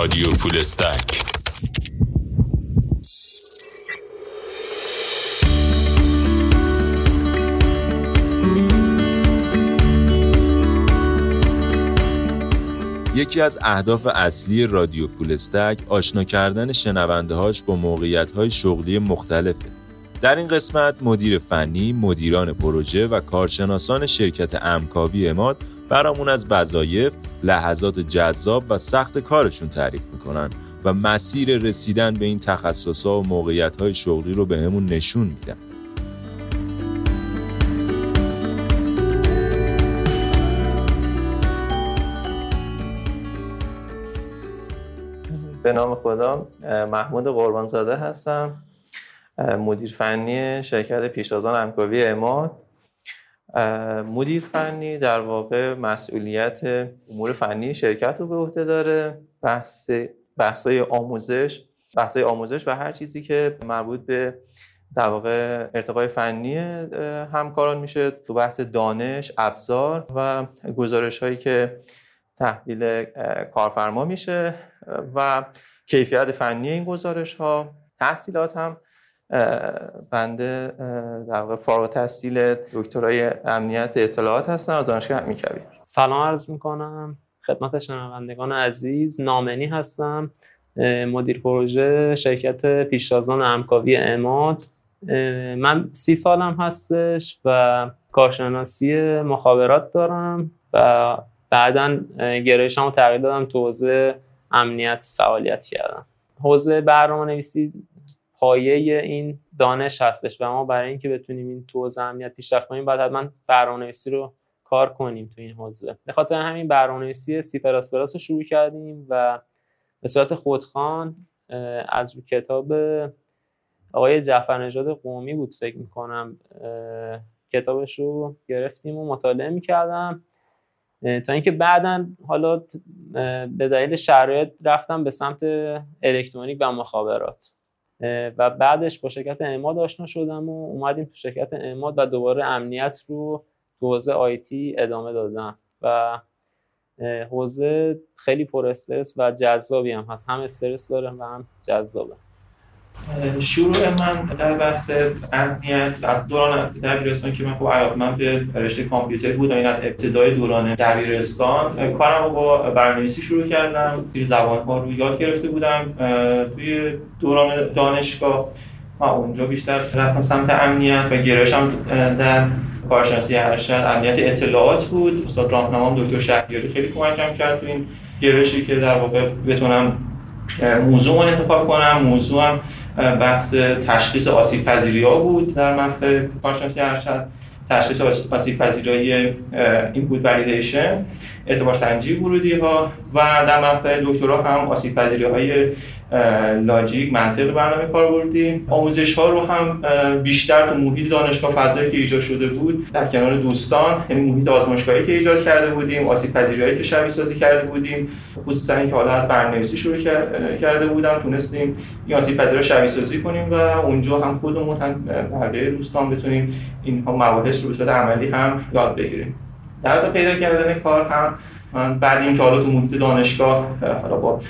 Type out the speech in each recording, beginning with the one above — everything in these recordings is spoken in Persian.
رادیو فولستک. یکی از اهداف اصلی رادیو فولستک آشنا کردن شنونده هاش با موقعیت های شغلی مختلفه. در این قسمت مدیر فنی، مدیران پروژه و کارشناسان شرکت امکاوی اماد برامون از وظایف، لحظات جذاب و سخت کارشون تعریف می‌کنن و مسیر رسیدن به این تخصصها و موقعیت های شغلی رو بهمون به نشون میدن. به نام خدا محمود قربانزاده هستم مدیر فنی شرکت پیشتازان امکاوی اماد مدیر فنی در واقع مسئولیت امور فنی شرکت رو به عهده داره بحث بحثای آموزش بحثای آموزش و هر چیزی که مربوط به در واقع ارتقای فنی همکاران میشه تو بحث دانش ابزار و گزارش هایی که تحویل کارفرما میشه و کیفیت فنی این گزارش ها تحصیلات هم بنده در واقع فارغ تحصیل دکترای امنیت اطلاعات هستم از دانشگاه امیرکبیر سلام عرض می‌کنم. خدمت شنوندگان عزیز نامنی هستم. مدیر پروژه شرکت پیشتازان امکاوی اماد. من سی سالم هستش و کارشناسی مخابرات دارم و بعدا گرایشم رو تغییر دادم تو حوزه امنیت فعالیت کردم. حوزه برنامه نویسی پایه این دانش هستش و ما برای اینکه بتونیم این تو امنیت پیشرفت کنیم باید حتما برنامه‌نویسی رو کار کنیم تو این حوزه. به خاطر همین برنامه‌نویسی سی پلاس پلاس رو شروع کردیم و به صورت خودخوان از رو کتاب آقای جعفر نژاد قومی بود فکر می‌کنم کتابش رو گرفتیم و مطالعه می‌کردم. تا اینکه بعدا حالا به دلیل شرایط رفتم به سمت الکترونیک و مخابرات. و بعدش با شرکت اماد آشنا شدم و اومدیم تو شرکت اماد و دوباره امنیت رو تو حوزه آیتی ادامه دادم و حوزه خیلی پر استرس و جذابی هم هست. هم استرس داره و هم جذابه. شروع من در بحث امنیت از دوران دبیرستان که من خب من به رشته کامپیوتر بودم این از ابتدای دوران دبیرستان کارم رو با برنامه‌نویسی شروع کردم. توی زبان ها رو یاد گرفته بودم توی دوران دانشگاه. ما اونجا بیشتر رفتم سمت امنیت و گرایشم در کارشناسی ارشد امنیت اطلاعات بود. استاد راهنمام دکتر شهریاری خیلی کمکم کرد تو این گرایشی که در واقع بتونم موضوع انتخاب کنم. موضوع بحث تشخیص آسیب پذیری ها بود در مقطع کارشناسی ارشد. تشخیص آسیب پذیری این بود ولیدیشن اعتبار سنجی ورودی ها و در مقطع دکترا هم آسیب پذیری های لاجیک منطق برنامه کار بردیم آموزش ها رو هم بیشتر تو محیط دانشگاه فضایی که ایجاد شده بود در کنار دوستان یعنی محیط آزمایشگاهی که ایجاد کرده بودیم آسیب پذیری که شبیه سازی کرده بودیم خصوصا اینکه حالا از برنامه‌نویسی شروع کرده بودم تونستیم این آسیب پذیری شبیه سازی کنیم و اونجا هم خودمون هم بقیه دوستان بتونیم این مباحث رو به عملی هم یاد بگیریم. در پیدا کردن کار هم من بعد این حالا تو محیط دانشگاه حالا با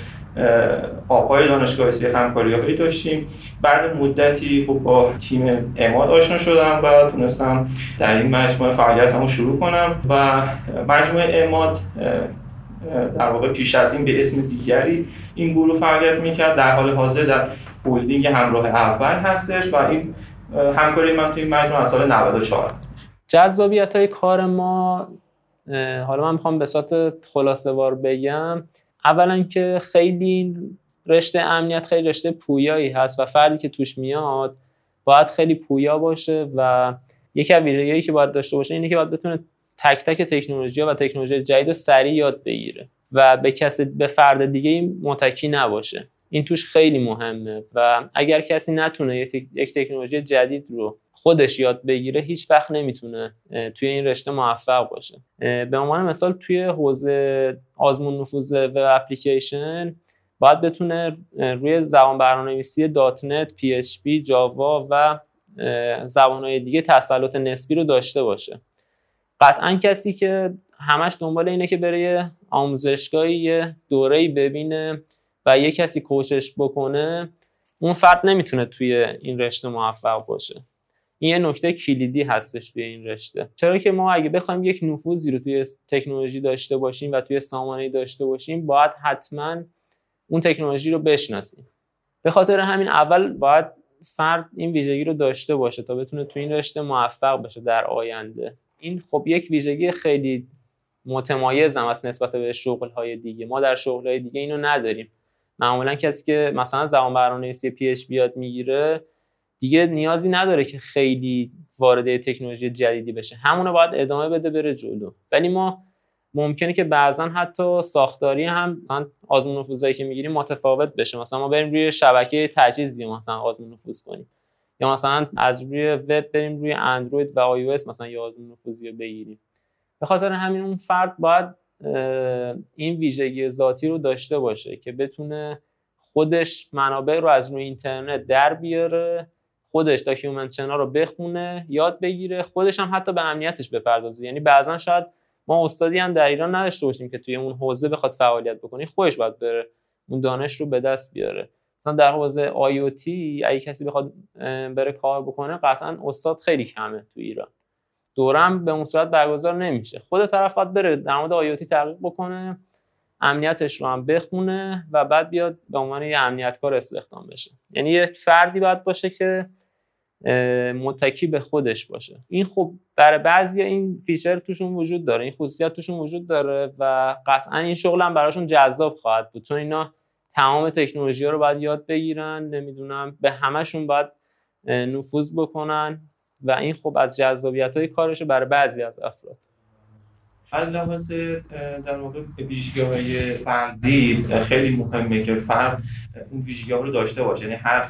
آقای دانشگاه سی همکاری هایی داشتیم. بعد مدتی خب با تیم اماد آشنا شدم و تونستم در این مجموعه فعالیت رو شروع کنم و مجموعه اماد در واقع پیش از این به اسم دیگری این گروه فعالیت می‌کرد. در حال حاضر در هلدینگ همراه اول هستش و این همکاری من توی این مجموعه از سال 94 هست. جذابیت های کار ما حالا من می‌خوام به صورت خلاصه وار بگم. اولا که خیلی رشته امنیت خیلی رشته پویایی هست و فردی که توش میاد باید خیلی پویا باشه و یکی از ویژگیهایی که باید داشته باشه اینه که باید بتونه تک تک تکنولوژی و تکنولوژی جدید رو سریع یاد بگیره و به کسی به فرد دیگه متکی نباشه. این توش خیلی مهمه. و اگر کسی نتونه یک تکنولوژی جدید رو خودش یاد بگیره هیچ وقت نمی‌تونه توی این رشته موفق باشه. به عنوان مثال توی حوزه آزمون نفوذ web application باید بتونه روی زبان برنامه‌نویسی .NET، PHP، Java و زبانهای دیگه تسلط نسبی رو داشته باشه. قطعا کسی که همش دنبال اینه که بره آموزشگاهی یه دوره‌ای ببینه و یه کسی کوچش بکنه اون فرد نمی‌تونه توی این رشته موفق باشه. این یه نکته کلیدی هستش توی این رشته. چرا که ما اگه بخوایم یک نفوذی رو توی تکنولوژی داشته باشیم و توی سامانه داشته باشیم باید حتما اون تکنولوژی رو بشناسیم. به خاطر همین اول باید فرد این ویژگی رو داشته باشه تا بتونه توی این رشته موفق بشه در آینده. این خب یک ویژگی خیلی متمایز هم است نسبت به شغل های دیگه. ما در شغل های دیگه اینو نداریم. معمولا کسی که مثلا زبان برنامه‌نویسی پی اچ بیاد می‌گیره دیگه نیازی نداره که خیلی وارد تکنولوژی جدیدی بشه. همونو باید ادامه بده بره جلو. ولی ما ممکنه که بعضا حتی ساختاری هم مثلا آزمون نفوذایی که می‌گیریم متفاوت بشه. مثلا ما بریم روی شبکه تجهیزی مثلا آزمون نفوذ کنیم. یا مثلا از روی وب بریم روی اندروید و آی مثلا یه آزمون نفوذی رو بگیریم. به خاطر همین اون فرد باید این ویژگی ذاتی رو داشته باشه که بتونه خودش منابع رو از روی اینترنت در بیاره خودش document ها رو بخونه یاد بگیره خودش هم حتی به امنیتش بپردازه. یعنی بعضا شاید ما استادی هم در ایران نداشته باشیم که توی اون حوزه بخواد فعالیت بکنه خودش باید بره اون دانش رو به دست بیاره. مثلا در حوزه IoT اگه کسی بخواد بره کار بکنه قطعا استاد خیلی کمه تو ایران. دوره‌م به اون صورت برگزار نمیشه. خود طرف باید بره در مورد آی تحقیق بکنه امنیتش رو هم بخونه و بعد بیاد به عنوان یه امنیتکار استخدام بشه. یعنی یک فردی باید باشه که متکی به خودش باشه. این خب برای بعضی این feature توشون وجود داره این خصوصیت توشون وجود داره و قطعا این شغل هم براشون جذاب خواهد بود. چون اینا تمام تکنولوژی ها رو باید یاد بگیرن نمی‌دونم به همشون باید نفوذ بکنن. و این خب از جذابیت های کارش برای بعضی از افراد. از در واقع ویژگی های فردی خیلی مهمه که فرد اون ویژگی رو داشته باشه. یعنی هر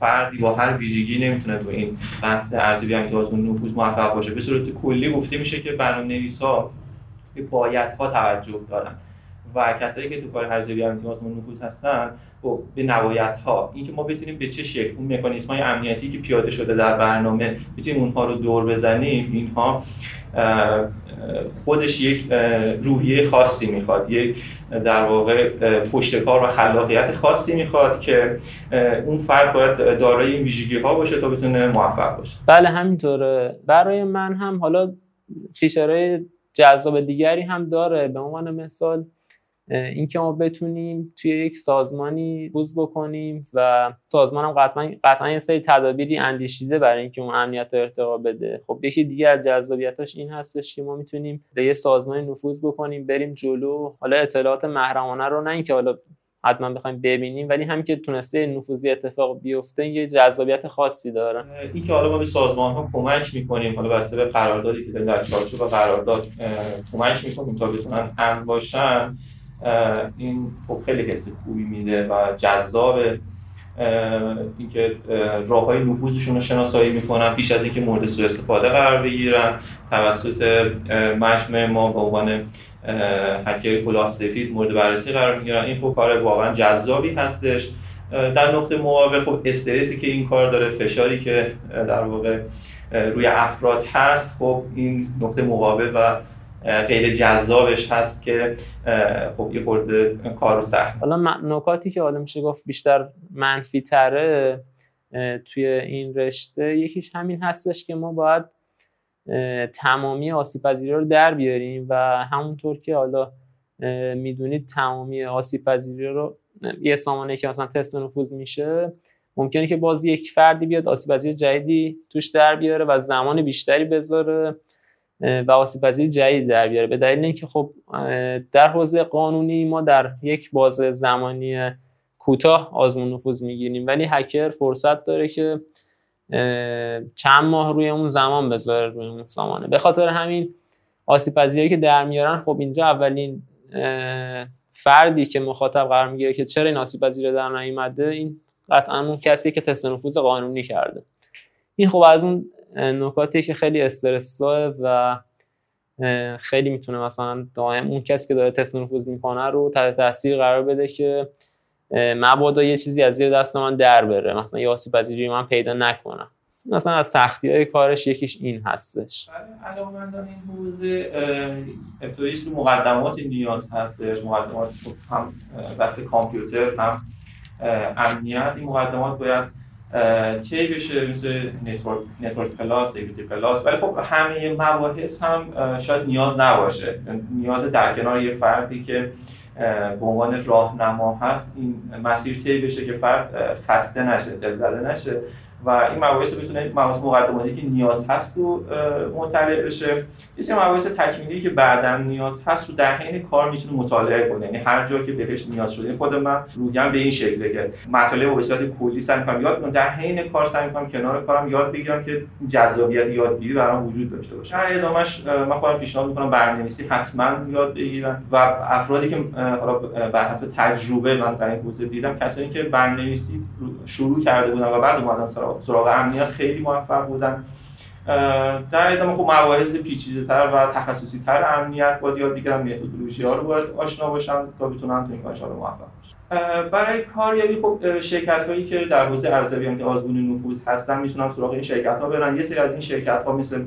فردی با هر ویژگی نمی‌تونه تو این بحث ارزیابی اون نفوذ موفق باشه. به صورت کلی گفته میشه که برنامه نویسا به ها توجه دارن. و کسایی که تو کار ارزیابی امتیاز نفوذ هستن خب، به نوایت ها اینکه ما بتونیم به چه شکل اون مکانیزم های امنیتی که پیاده شده در برنامه بتونیم اونها رو دور بزنیم اینها خودش یک روحیه خاصی می‌خواد یک در واقع پشتکار و خلاقیت خاصی می‌خواد که اون فرد باید دارای این ویژگی ها باشه تا بتونه موفق باشه. بله همینطوره. برای من هم حالا فیچرهای جذاب دیگری هم داره. به عنوان مثال اینکه ما بتونیم توی یک سازمانی بوز بکنیم و سازمان هم قطعا, قطعا یه سری تدابیری اندیشیده برای اینکه اون امنیت رو ارتقا بده. خب یکی دیگه از جذابیتاش این هستش که ما می‌تونیم به یه سازمانی نفوذ بکنیم بریم جلو. حالا اطلاعات محرمانه رو نه اینکه حالا حتما بخوایم ببینیم ولی همین که تونسته نفوذی اتفاق بیفته یه جذابیت خاصی داره. این که حالا ما به سازمان ها کمک می‌کنیم حالا بسته به قراردادی که در چارچوب قرارداد کمک می‌کنیم تا بتونن امن باشن این خب خیلی حس خوبی میده و جذاب اینکه راه های نفوذشون رو شناسایی می‌کنن پیش از اینکه مورد سوء استفاده قرار بگیرن. توسط مجمع ما به عنوان هکر کلاه سفید مورد بررسی قرار می‌گیرن. این خب کار واقعا جذابی هستش. در نقطه مقابل خب استرسی که این کار داره فشاری که در واقع روی افراد هست خب این نقطه مقابل و غیر جذابش هست که خب یه خورده کارو سخت. حالا نکاتی که حالا میشه گفت بیشتر منفی تره توی این رشته یکیش همین هستش که ما باید تمامی آسیب رو در بیاریم و همونطور که حالا می‌دونید تمامی آسیب رو یه سامانه که مثلا تست نفوذ میشه ممکنه که باز یک فردی بیاد آسیب جدیدی توش در بیاره و زمان بیشتری بذاره. و آسیب جدید در بیاره. به دلیل اینکه خب در حوزه قانونی ما در یک بازه زمانی کوتاه آزمون نفوذ می‌گیریم. ولی هکر فرصت داره که چند ماه روی اون زمان بذاره روی اون سامانه به خاطر همین آسیب که در میارن خب اینجا اولین فردی که مخاطب قرار می‌گیره که چرا این آسیب پذیر در نیومده این قطعا اون کسی که تست نفوذ قانونی کرده. این خب از اون نکاتی که خیلی استرسا و خیلی می‌تونه مثلا دائم اون کسی که داره تست نفوذ می‌کنه رو تحت تاثیر قرار بده که مبادا یه چیزی از زیر دست من در بره. مثلا یه آسیب پذیری من پیدا نکنم مثلا از سختی های کارش یکیش این هستش. علاوه این حوزه ابتداییش رو مقدمات نیاز هستش مقدمات هم بحث کامپیوتر هم امنیت. این مقدمات باید طی بشه مثل network network plus security plus. ولی خب همه مباحث هم شاید نیاز نباشه. نیاز در کنار یه فردی که به عنوان راهنما هست این مسیر طی بشه که فرد خسته نشه دل زده نشه. و این مباحث بتونه مباحث مقدماتی که نیاز هست رو مطالعه بشه. یه سری مباحث تکمیلی که بعدا نیاز هست رو در حین کار می‌تونه مطالعه کنه. یعنی هر جا که بهش نیاز شده خود من رویم به این شکله که مطالب به صورت کلی سعی می‌کنم یاد کنم در حین کار سعی می‌کنم کنار کارم یاد بگیرم که جذابیت یادگیری برام وجود داشته باشه. در ادامش من خودم پیشنهاد می‌کنم برنامه‌نویسی حتما یاد بگیرن و افرادی که حالا بر حسب تجربه من در این حوزه دیدم کسایی که برنامه‌نویسی شروع کرده بودن و بعد اومدن سراغ امنیت خیلی موفق بودن. در ادامه خب مباحث پیچیده تر و تخصصی تر امنیت باید یاد بگیرن متدولوژی ها رو باید آشنا باشن تا بتونن تو این کارشان موفق باشن برای کاریابی خب شرکت هایی که در حوزه ارزیابی که آزمون نفوذ هستن می‌تونن سراغ این شرکت ها برن. یه سری از این شرکت ها مثل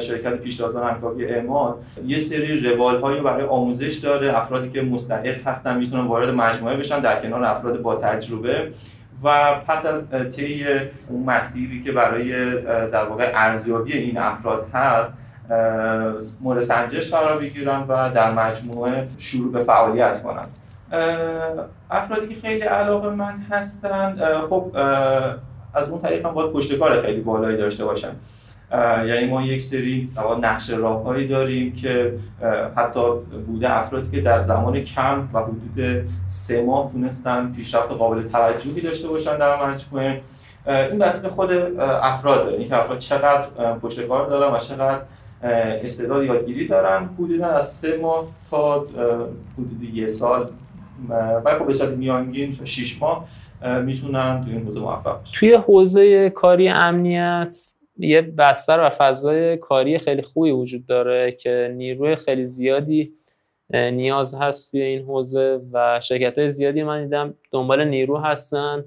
شرکت پیشتازان همکاری اعمال یه سری روال هایی برای آموزش داره. افرادی که مستعد هستن می‌تونن وارد مجموعه بشن در کنار افراد با تجربه. و پس از طی اون مسیری که برای در واقع ارزیابی این افراد هست مورد سنجش قرار بگیرن و در مجموعه شروع به فعالیت کنن. افرادی که خیلی علاقه من هستند خب از اون طریق هم باید پشتکار خیلی بالایی داشته باشن. یعنی ما یک سری نقش راههایی داریم که حتی بوده افرادی که در زمان کم و حدود سه ماه تونستن پیشرفت قابل توجهی داشته باشن در مجموعه. این بسته خود افراد اینکه افراد چقدر پشت کار دارن و چقدر استعداد یادگیری دارن حدودا از سه ماه تا حدود یه سال. و خب به صورت میانگین 6 ماه می‌تونن توی این حوزه موفق توی حوزه کاری امنیت یه بستر و فضای کاری خیلی خوبی وجود داره که نیروی خیلی زیادی نیاز هست توی این حوزه و شرکت های زیادی من دیدم دنبال نیرو هستن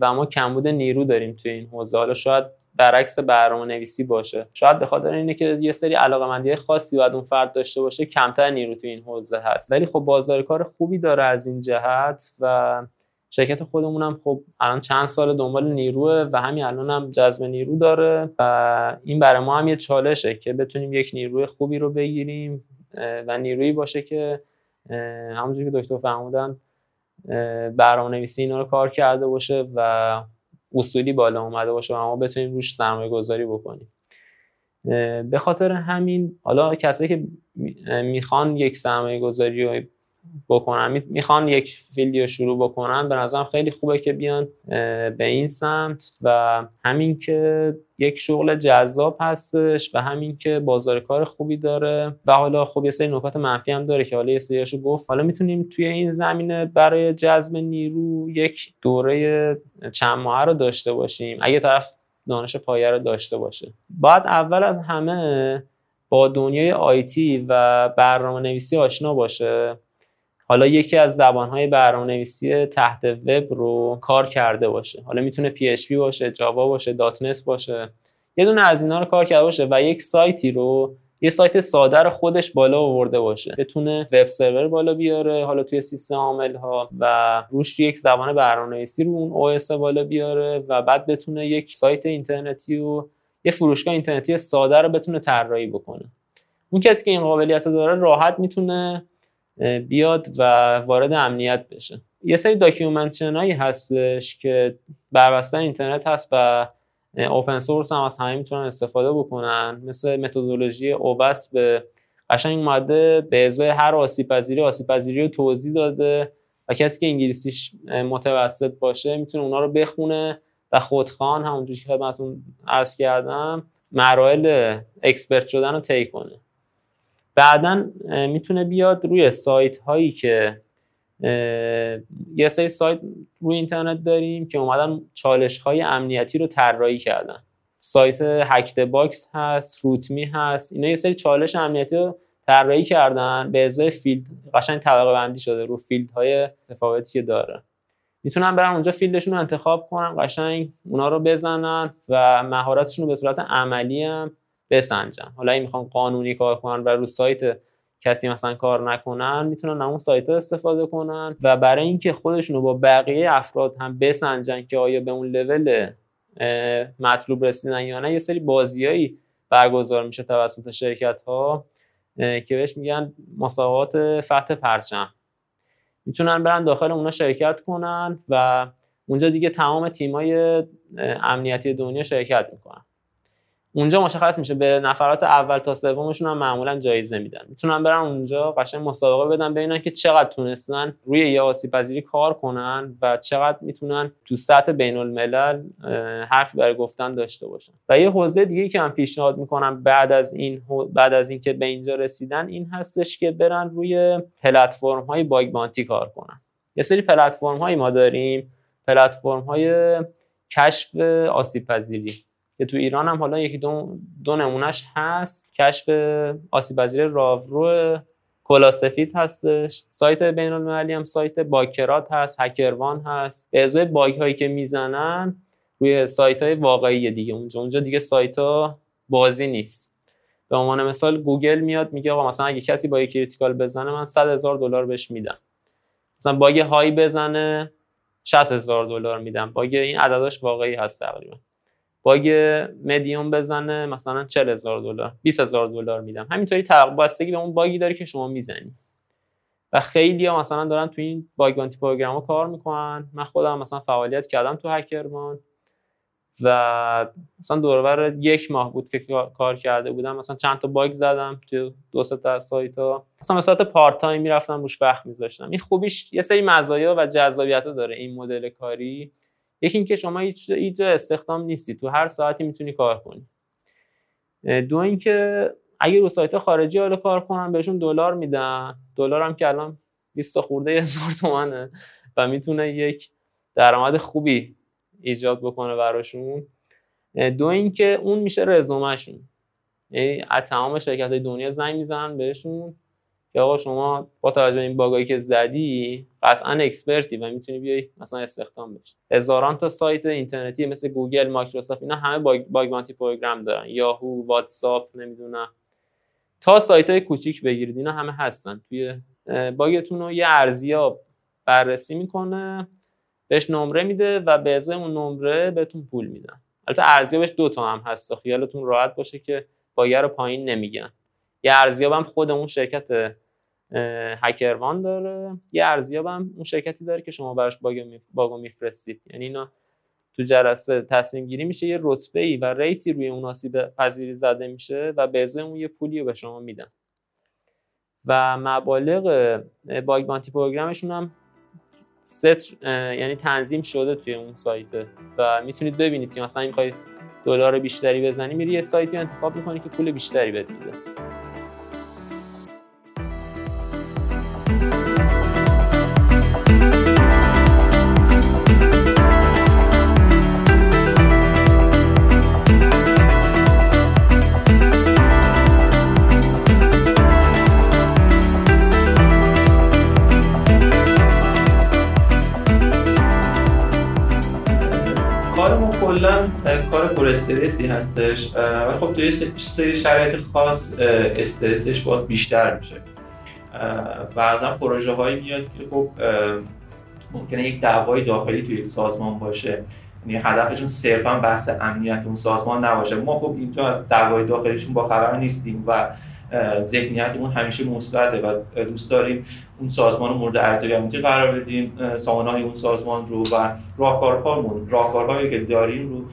و ما کمبود نیرو داریم توی این حوزه. حالا شاید برعکس برنامه نویسی باشه. شاید به خاطر اینه که یه سری علاقه خاصی باید اون فرد داشته باشه کمتر نیرو توی این حوزه هست. ولی خب بازار کار خوبی داره از این جهت و شرکت خودمون هم خب الان چند سال دنبال نیروه و همین الان هم جذب نیرو داره و این برای ما هم یه چالشه که بتونیم یک نیروی خوبی رو بگیریم و نیرویی باشه که همونجوری که دکتر فرمودن برنامه نویسی اینا رو کار کرده باشه و اصولی بالا اومده باشه و ما بتونیم روش سرمایه گذاری بکنیم به خاطر همین حالا کسایی که می‌خوان یک سرمایه گذاری بکنن. می‌خوان یک فیلدی رو شروع بکنن. به نظرم خیلی خوبه که بیان به این سمت و همین که یک شغل جذاب هستش و همین که بازار کار خوبی داره و حالا خب یه سری نکات منفی هم داره که حالا یه سریاشو گفت. حالا می‌تونیم توی این زمینه برای جذب نیرو یک دوره چند ماه رو داشته باشیم. اگه طرف دانش پایه رو داشته باشه. بعد اول از همه با دنیای IT و برنامه نویسی آشنا باشه. حالا یکی از زبانهای برنامه نویسی تحت وب رو کار کرده باشه. حالا می‌تونه PHP باشه Java باشه .NET باشه. یه دونه از اینا رو کار کرده باشه و یک سایتی رو یه سایت ساده رو خودش بالا آورده باشه. بتونه web server بالا بیاره حالا توی سیستم عامل ها و روش یک زبان برنامه‌نویسی رو اون OS بالا بیاره و بعد بتونه یک سایت اینترنتی و یه فروشگاه اینترنتی ساده رو بتونه طراحی بکنه. اون کسی که این قابلیت رو داره راحت می‌تونه بیاد و وارد امنیت بشه. یه سری documentation هایی هستش که بر اینترنت هست و open source هم از همه می‌تونن استفاده بکنن. مثل متدولوژی OWASP به قشنگ اومده به ازای هر آسیب پذیری آسیب پذیری رو توضیح داده و کسی که انگلیسیش متوسط باشه می‌تونه اونا رو بخونه و خودخوان همونجوری که خدمتتون عرض کردم مراحل expert شدن رو طی کنه. بعدا می‌تونه بیاد روی سایت هایی که یه سری سایت روی اینترنت داریم که اومدن چالش های امنیتی رو طراحی کردن. سایت Hack The Box هست Root Me هست اینا یه سری چالش امنیتی رو طراحی کردن به ازای field قشنگ طبقه بندی شده رو field های متفاوتی که داره. می‌تونن برن اونجا فیلدشون رو انتخاب کنن قشنگ اونا رو بزنن و مهارتشون رو به صورت عملی هم بسنجن. حالا این می‌خوان قانونی کار کنن و رو سایت کسی مثلا کار نکنن می‌تونن اون سایت ها استفاده کنن و برای اینکه خودشون رو با بقیه افراد هم بسنجن که آیا به اون لول مطلوب رسیدن یا نه یه سری بازیایی برگزار میشه توسط شرکت ها که بهش میگن مسابقات فتح پرچم. می‌تونن برن داخل اونا شرکت کنن و اونجا دیگه تمام تیمای امنیتی دنیا شرکت می‌کنن. اونجا مشخص میشه به نفرات اول تا سومشون هم معمولا جایزه میدن. می‌تونن برن اونجا قشنگ مسابقه بدن ببینن که چقدر تونستن روی یه آسیب پذیری کار کنن و چقدر می‌تونن تو سطح بین الملل حرف برای گفتن داشته باشن. و یه حوزه دیگه که من پیشنهاد می‌کنم بعد از این بعد از اینکه به اینجا رسیدن این هستش که برن روی پلتفرم های باگ بانتی کار کنن. یه سری پلتفرم هایی ما داریم. پلتفرم های کشف آسیب پذیری که تو ایران هم حالا یکی دو, دو نمونهش هست. کشف آسیب پذیری راورو کلاسفید هستش. سایت بین المللی هم سایت باکرات هست. هکروان هست. به ازای باگ هایی که می‌زنن روی سایت های واقعی دیگه. اونجا اونجا دیگه سایت ها بازی نیست. به عنوان مثال گوگل میاد میگه آقا مثلا اگه کسی باگ critical بزنه من 100 هزار دلار بهش میدم. مثلا باگ high بزنه 60 هزار دلار میدم. باگ این عدداش واقعی هست تقریبا. باگ مدیوم بزنه مثلا 40 هزار دلار 20 هزار دلار میدم. همینطوری بستگی به اون باگی داره که شما می‌زنی. و خیلی ها مثلا دارن تو این bug bounty program کار می‌کنن. من خودم مثلا فعالیت کردم تو HackerOne. و مثلا دورور یک ماه بود که کار کرده بودم. مثلا چند تا باگ زدم تو دو سه تا سایت ها. مثلا به صورت پارت تایم می‌رفتم روش وقت میذاشتم. این خوبیش یه سری مزایا و جذابیت داره این مدل کاری. یکی اینکه شما هیچ استخدام نیستی. تو هر ساعتی می‌تونی کار کنی. دو اینکه اگه رو سایت خارجی حالا کار کنن بهشون دلار میدن. دلار هم که الان 20 خورده هزار تومنه و می‌تونه یک درآمد خوبی ایجاد بکنه براشون. دو اینکه اون میشه رزومهشون. یعنی از تمام شرکت دنیا زنگ می‌زنن بهشون. که آقا شما با توجه به این باگایی که زدی قطعا expert ی و می‌تونی بیای مثلا استخدام بشی. هزاران تا سایت اینترنتی مثل گوگل مایکروسافت اینا همه باگ bug bounty program دارن. یاهو واتساپ نمی‌دونم. تا سایت های کوچیک بگیرید اینا همه هستن. توی باگتون رو یه ارزیاب بررسی می‌کنه بهش نمره میده و به ازای اون نمره بهتون پول میدن. البته ارزیابش دو تا هم هست. خیالتون راحت باشه که باگر رو پایین نمیگن یه ارزیابم خود اون شرکت هکروان داره. یه ارزیابم اون شرکتی داره که شما براش باگو میفرستید. یعنی اینا تو جلسه تصمیم گیری میشه یه رتبه ای و ریتی روی اون آسیب پذیری زده میشه و به ازای اون یه پولی رو به شما میدن. و مبالغ باگ بانتی پروگرامشون هم ست یعنی تنظیم شده توی اون سایت و می‌تونید ببینید که مثلا می‌خواید دلار بیشتری بزنی میری یه سایتی انتخاب می‌کنی که پول بیشتری بده استرسی هستش و خب توی شرایط خاص استرسش باز بیشتر میشه. بعضا پروژه هایی میاد که خب ممکنه یک دعوای داخلی توی یک سازمان باشه. یعنی هدفشون صرفا بحث امنیت اون سازمان نباشه. ما خب اینجا از دعوای داخلیشون با خبر نیستیم و ذهنیتمون همیشه مثبته و دوست داریم اون سازمان رو مورد ارزیابی قرار بدیم سامانه اون سازمان رو و راهکارهامون راهکارهایی که داریم رو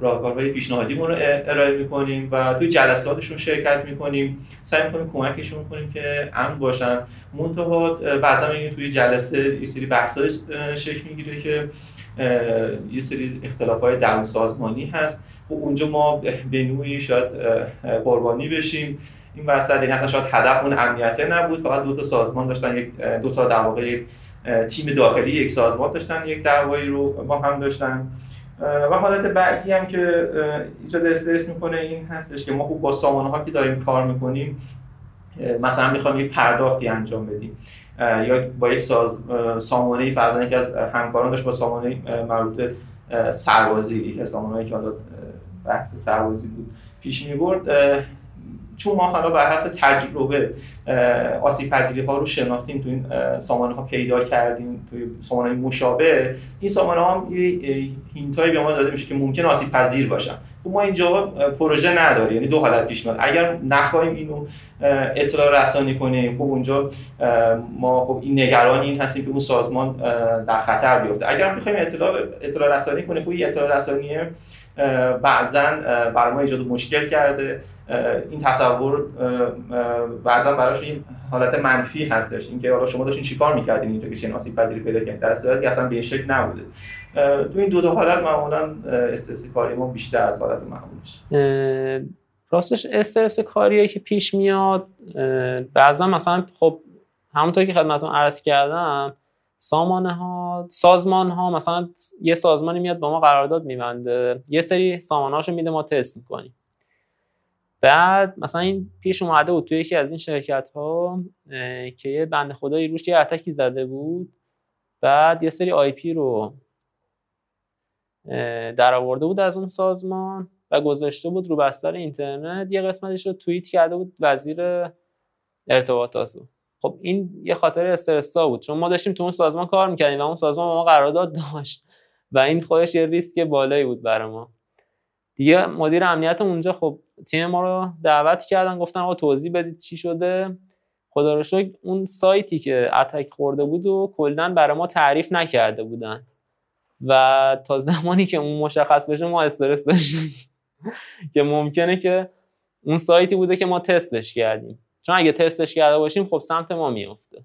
راهکارهای پیشنهادیمون رو ارائه می‌کنیم و توی جلساتشون شرکت می‌کنیم. سعی می‌کنیم کمکشون کنیم که امن باشن. منتها بعضا توی جلسه یه سری بحثای شکل می‌گیره که یه سری اختلاف های درون سازمانی هست. و خب اونجا ما به نوعی شاید قربانی بشیم. این وسط این اصلا شاید هدف اون امنیته نبود. فقط دو تا سازمان داشتن یک دو تا در واقع تیم داخلی یک سازمان داشتن یک دعوایی رو با هم داشتن. و حالت بعدی هم که ایجاد استرس می‌کنه این هستش که ما خوب با سامانه ها که داریم کار می‌کنیم مثلا می‌خوام یک پرداختی انجام بدیم. یا با یک سامانه فرضاً که از همکاران داشت با سامانه مربوط سربازی یک از که حالا بحث سربازی بود پیش می‌برد. چون ما حالا بر حسب تجربه آسیب پذیری ها رو شناختیم تو این سامانه ها پیدا کردیم توی سامانه مشابه این سامانه ها یه به ما داده میشه که ممکن آسیب پذیر باشن. خب ما اینجا پروژه نداره یعنی دو حالت پیش میاد. اگر نخواهیم اینو اطلاع رسانی کنیم خب اونجا ما خب این نگران این هستیم که اون سازمان در خطر بیفته. اگر می‌خوایم اطلاع اطلاع رسانی کنیم خب اطلاع رسانی بعضا برای ما ایجاد مشکل کرده. این تصور بعضا براش این حالت منفی هستش. اینکه حالا شما داشتین چیکار می‌کردین اینجا که شناسی پذیری پیدا کردین؟ در صورتی که اصلا به شکل نبوده. تو این دو تا حالت معمولا استرس کاری ما بیشتر از حالت معمولش راستش استرس کاریه که پیش میاد بعضا مثلا خب همونطور که خدمتون عرض کردم سامانه ها سازمان ها مثلا یه سازمانی میاد با ما قرارداد میبنده. یه سری سامانه میده ما تست می‌کنیم. بعد مثلا این پیش اومده بود توی یکی از این شرکت ها که یه بند خدایی روش یه اتکی زده بود. بعد یه سری آی پی رو در آورده بود از اون سازمان و گذاشته بود رو بستر اینترنت. یه قسمتش رو توییت کرده بود وزیر ارتباطات خب این یه خاطر استرسا بود. چون ما داشتیم تو اون سازمان کار می‌کردیم و اون سازمان ما قرارداد داشت و این خودش یه ریسک بالایی بود برای ما. دیگه مدیر امنیت اونجا خب تیم ما رو دعوت کردن گفتن آقا توضیح بدید چی شده. خدا رو شکر اون سایتی که اتک خورده بود و کلا برای ما تعریف نکرده بودن. و تا زمانی که اون مشخص بشه ما استرس داشتیم. که ممکنه که اون سایتی بوده که ما تستش کردیم. چون اگه تستش کرده باشیم خب سمت ما میافته.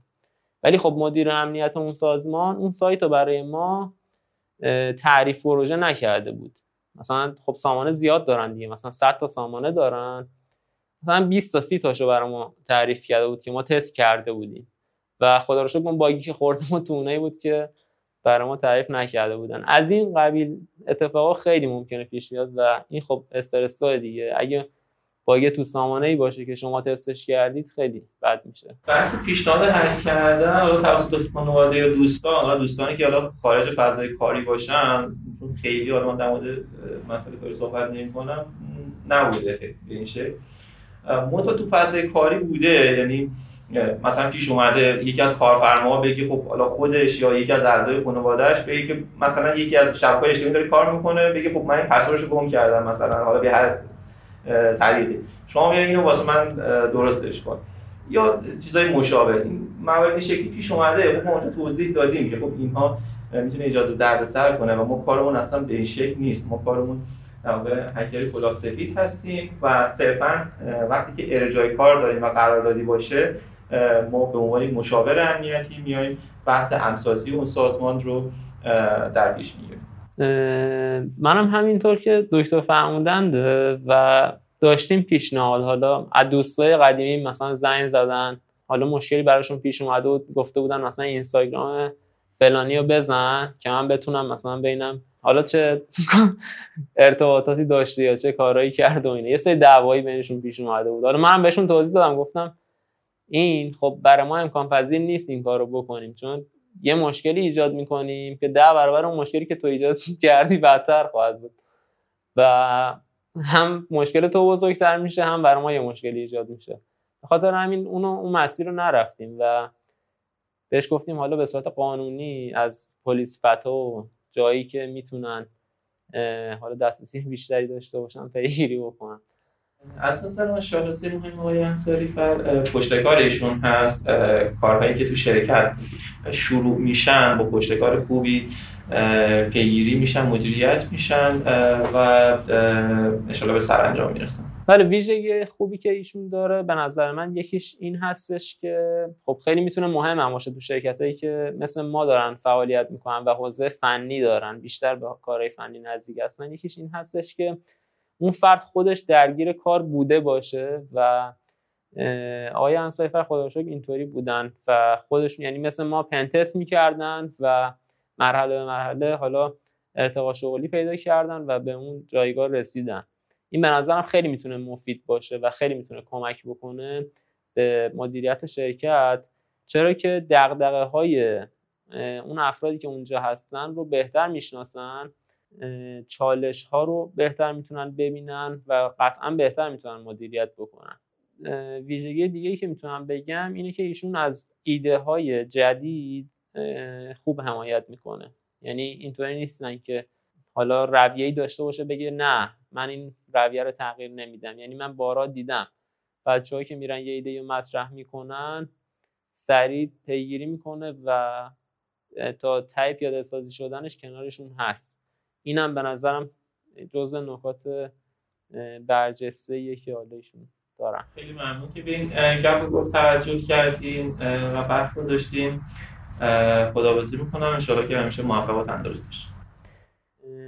ولی خب مدیر امنیت اون سازمان اون سایت رو برای ما تعریف پروژه نکرده بود. مثلا خب سامانه زیاد دارن دیگه مثلا 100 تا سامانه دارن. مثلا 20 تا 30 تاشو برای ما تعریف کرده بود که ما تست کرده بودیم. و خدا رو شکر اون باگی که خوردم ما تو بود که برای ما تعریف نکرده بودن. از این قبیل اتفاقا خیلی ممکنه پیش بیاد و این خب استرس دیگه. اگه باگ تو سامانه ای باشه که شما تستش کردید خیلی بد میشه. بحث پیشنهاد حل کردن حالا توسط خانواده یا دوستان حالا دوستانی که حالا خارج فضای کاری باشن خیلی حالا من در مورد مسئله کاری صحبت نمی‌کنم نبوده به این شکل. تو فضای کاری بوده یعنی مثلا پیش اومده یکی از کارفرماها بگه خب حالا خودش یا یکی از اعضای خانواده‌اش بگه که مثلا یکی از شبکه‌های اجتماعی داره کار می‌کنه بگه خب من این پسوردشو گم کردم مثلا حالا به هر طریقی شما بیا اینو واسه من درستش کن. یا چیزای مشابه این موارد شکلی پیش اومده خب ما اونجا توضیح دادیم که خب اینها می‌تونه ایجاد دردسر کنه و ما کارمون اصلا به این شکل نیست. ما کارمون در واقع هکر کلاه هستیم و صرفا وقتی که ارجای کار داریم و قراردادی باشه ما به عنوان مشاور امنیتی میایم بحث امسازی اون سازمان رو در پیش می‌گیریم. منم همینطور که دکتر فرمودند و داشتیم پیشنهاد. حالا از دوستای قدیمی مثلا زنگ زدن. حالا مشکلی براشون پیش اومده و گفته بودن مثلا اینستاگرام فلانی رو بزن که من بتونم مثلا بینم حالا چه ارتباطاتی داشته یا چه کارهایی کرد و اینه یه سری دعوایی بینشون پیش اومده بود. حالا من بهشون توضیح دادم گفتم این خب برای ما امکان پذیر نیست این کار رو بکنیم چون یه مشکلی ایجاد می‌کنیم که ده برابر اون مشکلی که تو ایجاد کردی بدتر خواهد بود. و هم مشکل تو بزرگتر میشه هم برای ما یه مشکلی ایجاد میشه. به خاطر همین اونو اون مسیر رو نرفتیم و بهش گفتیم حالا به صورت قانونی از پلیس فتا و جایی که می‌تونن حالا دسترسی بیشتری داشته باشن پیگیری بکنن. اساسا ما شاخصی مهم آقای انصاری فر پشتکار ایشون هست. کارهایی که تو شرکت شروع میشن با پشتکار خوبی پیگیری میشن مدیریت میشن و انشالله به سرانجام می‌رسن. ولی ویژگی خوبی که ایشون داره به نظر من یکیش این هستش که خب خیلی می‌تونه مهم هم باشه تو شرکت هایی که مثل ما دارن فعالیت می‌کنن و حوزه فنی دارن بیشتر به کارهای فنی نزدیک هستن. یکیش این هستش که اون فرد خودش درگیر کار بوده باشه و آقای انصایفر خدا اینطوری بودن و خودشون یعنی مثل ما پنتست می‌کردن و مرحله به مرحله حالا ارتقا شغلی پیدا کردن و به اون جایگاه رسیدن. این به نظرم خیلی می‌تونه مفید باشه و خیلی می‌تونه کمک بکنه به مدیریت شرکت. چرا که دقدقه های اون افرادی که اونجا هستن رو بهتر می‌شناسن چالش ها رو بهتر می‌تونن ببینن و قطعا بهتر می‌تونن مدیریت بکنن. ویژگی دیگه ای که می‌تونم بگم اینه که ایشون از ایده های جدید خوب حمایت می‌کنه. یعنی اینطوری نیستن که حالا رویه‌ای داشته باشه بگه نه من این رویه رو تغییر نمیدم. یعنی من بارا دیدم. بچه‌هایی که میرن یه ایده رو مطرح می‌کنن سریع پیگیری می‌کنه و تا تای پیاده سازی شدنش کنارشون هست. اینم به نظرم جزء نکات برجسته که حالا ایشون دارن. خیلی ممنون که به این گپ گفت توجه کردین و رو داشتیم خداحافظی می‌کنم. انشاءالله که همیشه موفق و تندرست باشید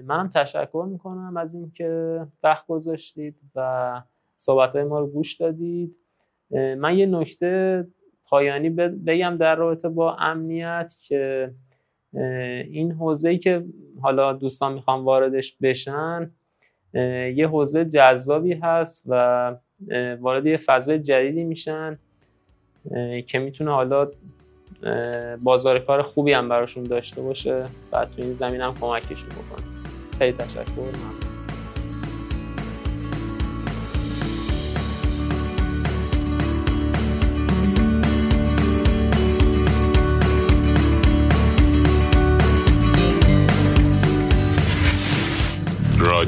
منم تشکر می‌کنم از اینکه وقت گذاشتید و صحبت ما رو گوش دادید. من یه نکته پایانی بگم در رابطه با امنیت که این حوزه که حالا دوستان می‌خوام واردش بشن یه حوزه جذابی هست و وارد یه فضای جدیدی میشن که می‌تونه حالا بازار کار خوبی هم براشون داشته باشه و تو این زمین هم کمکشون بکنه. خیلی تشکر. ممنون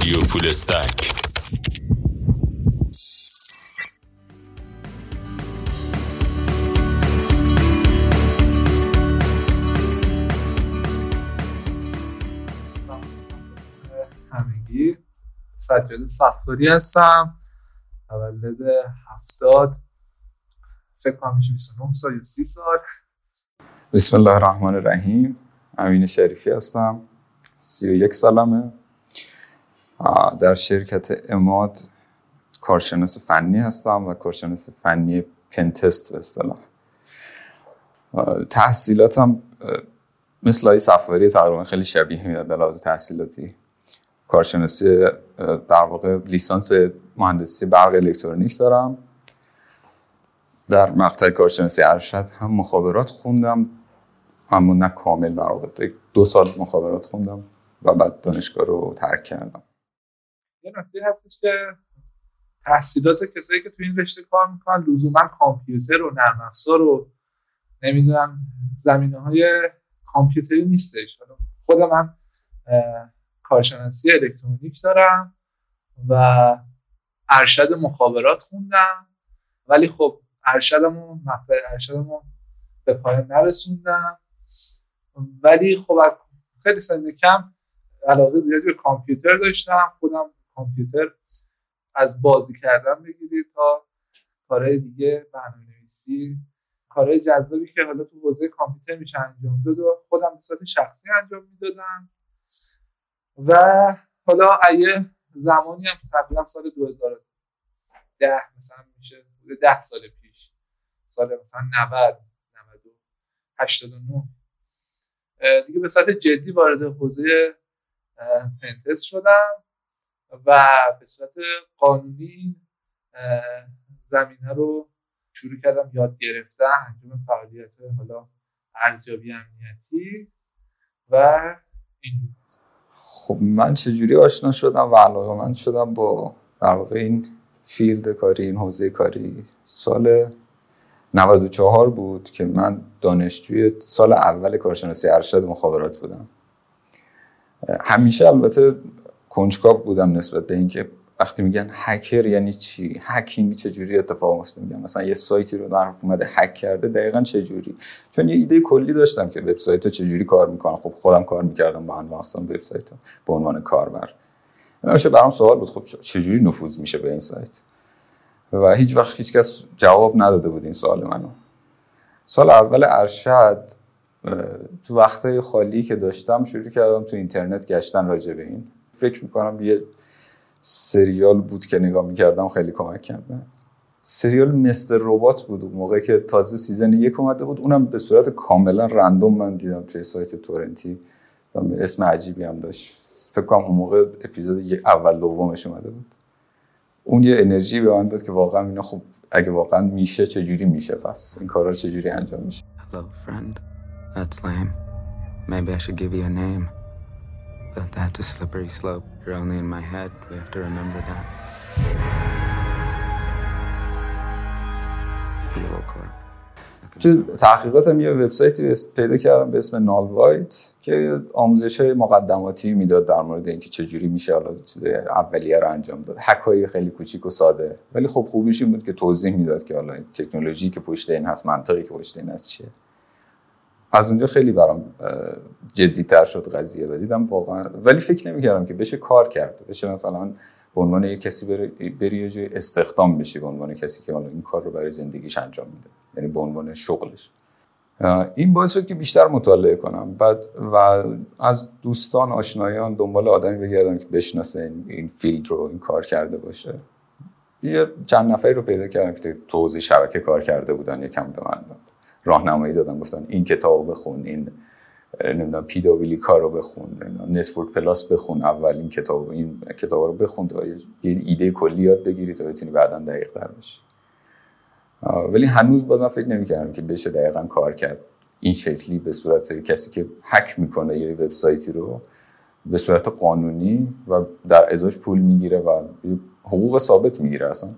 رادیو فول استک. همگی. سجاد صفاری هستم. تولد هفتاد. فکر کنم میشه 29 سال یا 30 سال. بسم الله الرحمن الرحیم. امین شریفی هستم. 31 سالمه. در شرکت اماد کارشناس فنی هستم و کارشناس فنی پنتست به اصطلاح. تحصیلاتم مثل های سفاری تقریبا خیلی شبیه میاد به لحاظ تحصیلاتی. کارشناسی در واقع لیسانس مهندسی برق الکترونیک دارم. در مقطع کارشناسی ارشد هم مخابرات خوندم اما نه کامل در دو سال مخابرات خوندم و بعد دانشگاه رو ترک کردم. یه نکته هستش که تحصیلات کسایی که تو این رشته کار می‌کنن لزوما کامپیوتر و نرم افزار و نمی‌دونم زمینه های کامپیوتری نیستش. خود من کارشناسی الکترونیک دارم و ارشد مخابرات خوندم ولی خب ارشدمو مقطع ارشدمو به پایان نرسوندم. ولی خب خیلی سن کم علاقه زیادی به کامپیوتر داشتم. خودم کامپیوتر از بازی کردن بگیرید تا کارهای دیگه برنامه نویسی کارهای جذابی که حالا تو حوزه کامپیوتر میشه انجام داد و خودم به صورت شخصی انجام می‌دادم. و حالا ایه زمانی هم تقریبا سال 2010 مثلا میشه 10 سال پیش سال مثلا 90 90 89 دیگه به صورت جدی وارد حوزه پنتست شدم. و به صورت قانونی زمینه رو شروع کردم یاد گرفتن انجام فعالیت حالا ارزیابی امنیتی و اینجور. خب من چجوری آشنا شدم و علاقه من شدم با در واقع این field کاری این حوزه کاری؟ سال 94 بود که من دانشجوی سال اول کارشناسی ارشد مخابرات بودم. همیشه البته کنجکاو بودم نسبت به اینکه وقتی میگن هکر یعنی چی؟ hacking چجوری اتفاق میفته؟ میگن مثلا یه سایتی رو در اومده هک کرده دقیقا چجوری چون یه ایده کلی داشتم که وبسایت چجوری کار می‌کنه خب خودم کار می‌کردم با انواع اقسام وبسایت به عنوان کاربر. میشه برام سوال بود خب چجوری نفوذ میشه به این سایت؟ و هیچ وقت هیچ کس جواب نداده بود این سوال منو. سال اول ارشد تو وقتای خالی که داشتم شروع کردم تو اینترنت گشتن راجع به این. فکر می‌کنم یه سریال بود که نگاه می‌کردم خیلی کمک کرد سریال مستر ربات بود اون موقع که تازه سیزن یک اومده بود. اونم به صورت کاملا رندوم من دیدم توی سایت تورنتی. اسم عجیبی هم داشت. فکر کنم اون موقع اپیزود اول دومش اومده بود. اون یه انرژی به من داد که واقعا اینا خب اگه واقعا میشه چجوری میشه پس؟ این کارا چجوری انجام میشه؟ Hello. But that's a slippery slope. You're only in my head. We have to remember that. Evil Corp. تو تحقیقاتم یه وبسایتی پیدا کردم به اسم نال وایت که آموزش های مقدماتی می‌داد در مورد اینکه چجوری میشه حالا چیز اولیه رو انجام داد هکای خیلی کوچیک و ساده ولی خب خوبیش این بود که توضیح می‌داد که حالا تکنولوژی که پشت این هست منطقی که پشت این هست چیه از اونجا خیلی برام جدی تر شد قضیه و دیدم واقعا. ولی فکر نمی‌کردم که بشه کار کرد. بشه مثلا به عنوان یک کسی بری, بری یه جای استخدام بشی به عنوان کسی که حالا این کار رو برای زندگیش انجام میده. یعنی به عنوان شغلش. این باعث شد که بیشتر مطالعه کنم. بعد و از دوستان آشنایان دنبال آدمی بگردم که بشناسه این, این field رو این کار کرده باشه. یه چند نفری رو پیدا کردم که تو حوزه شبکه کار کرده بودن یکم به من. راهنمایی دادن گفتن این کتاب بخون این نمی‌دونم PWK رو بخون Network Plus بخون اول این کتاب این کتاب رو بخون تا یه ایده کلی یاد بگیری تا بتونی بعدا دقیق تر بشی. ولی هنوز بازم فکر نمی‌کردم که بشه دقیقا کار کرد. این شکلی به صورت کسی که حک می‌کنه یه وبسایتی رو به صورت قانونی و در ازاش پول می‌گیره و حقوق ثابت می‌گیره اصلا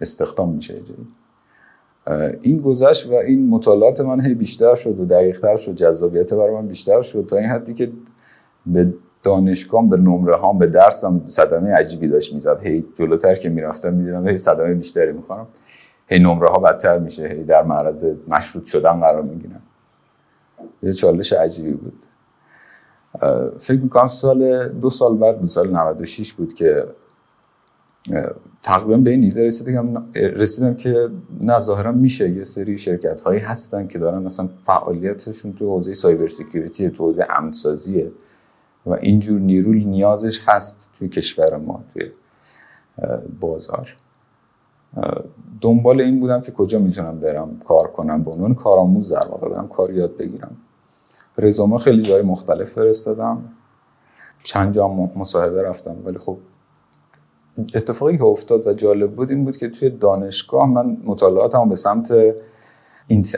استخدام میشه جایی. این گذشت و این مطالعات من هی بیشتر شد و دقیقتر شد جذابیت برای من بیشتر شد تا این حدی که به دانشگاه به نمره هام به درسم صدمه عجیبی داشت می‌زد. هی جلوتر که می‌رفتم می‌دیدم هی صدمه بیشتری می‌خوام هی نمره ها بدتر میشه هی در معرض مشروط شدن قرار می‌گیرم. یه چالش عجیبی بود. فکر می‌کنم سال دو سال بعد بود سال 96 بود که تقریبا به این ایده رسیدم رسیدم که نه ظاهرا میشه یه سری شرکت هایی هستن که دارن مثلا فعالیتشون تو حوزه سایبر سکیوریتی تو حوزه امن سازیه و اینجور نیرو نیازش هست توی کشور ما توی بازار. دنبال این بودم که کجا می‌تونم برم کار کنم. به عنوان کارآموز در واقع برم کار یاد بگیرم. رزومه خیلی جای مختلف فرستادم. چند جا مصاحبه رفتم. ولی خب اتفاقی که افتاد و جالب بود این بود که توی دانشگاه من مطالعاتم به سمت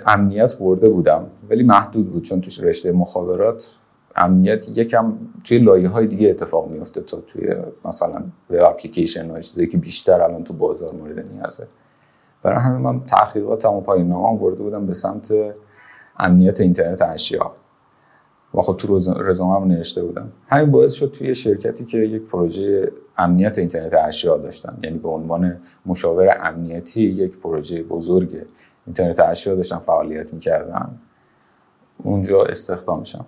امنیت برده بودم. ولی محدود بود چون توش رشته مخابرات امنیت یکم توی لایه های دیگه اتفاق میفته تا توی مثلا وب اپلیکیشن و چیزایی که بیشتر الان تو بازار مورد نیازه برای همین من تحقیقاتم و پایین برده بودم به سمت امنیت اینترنت اشیا. و خب تو رزومه نوشته بودم. همین باعث شد توی شرکتی که یک پروژه امنیت اینترنت اشیا داشتن یعنی به عنوان مشاور امنیتی یک پروژه بزرگ اینترنت اشیا داشتن فعالیت می‌کردن اونجا استخدام شم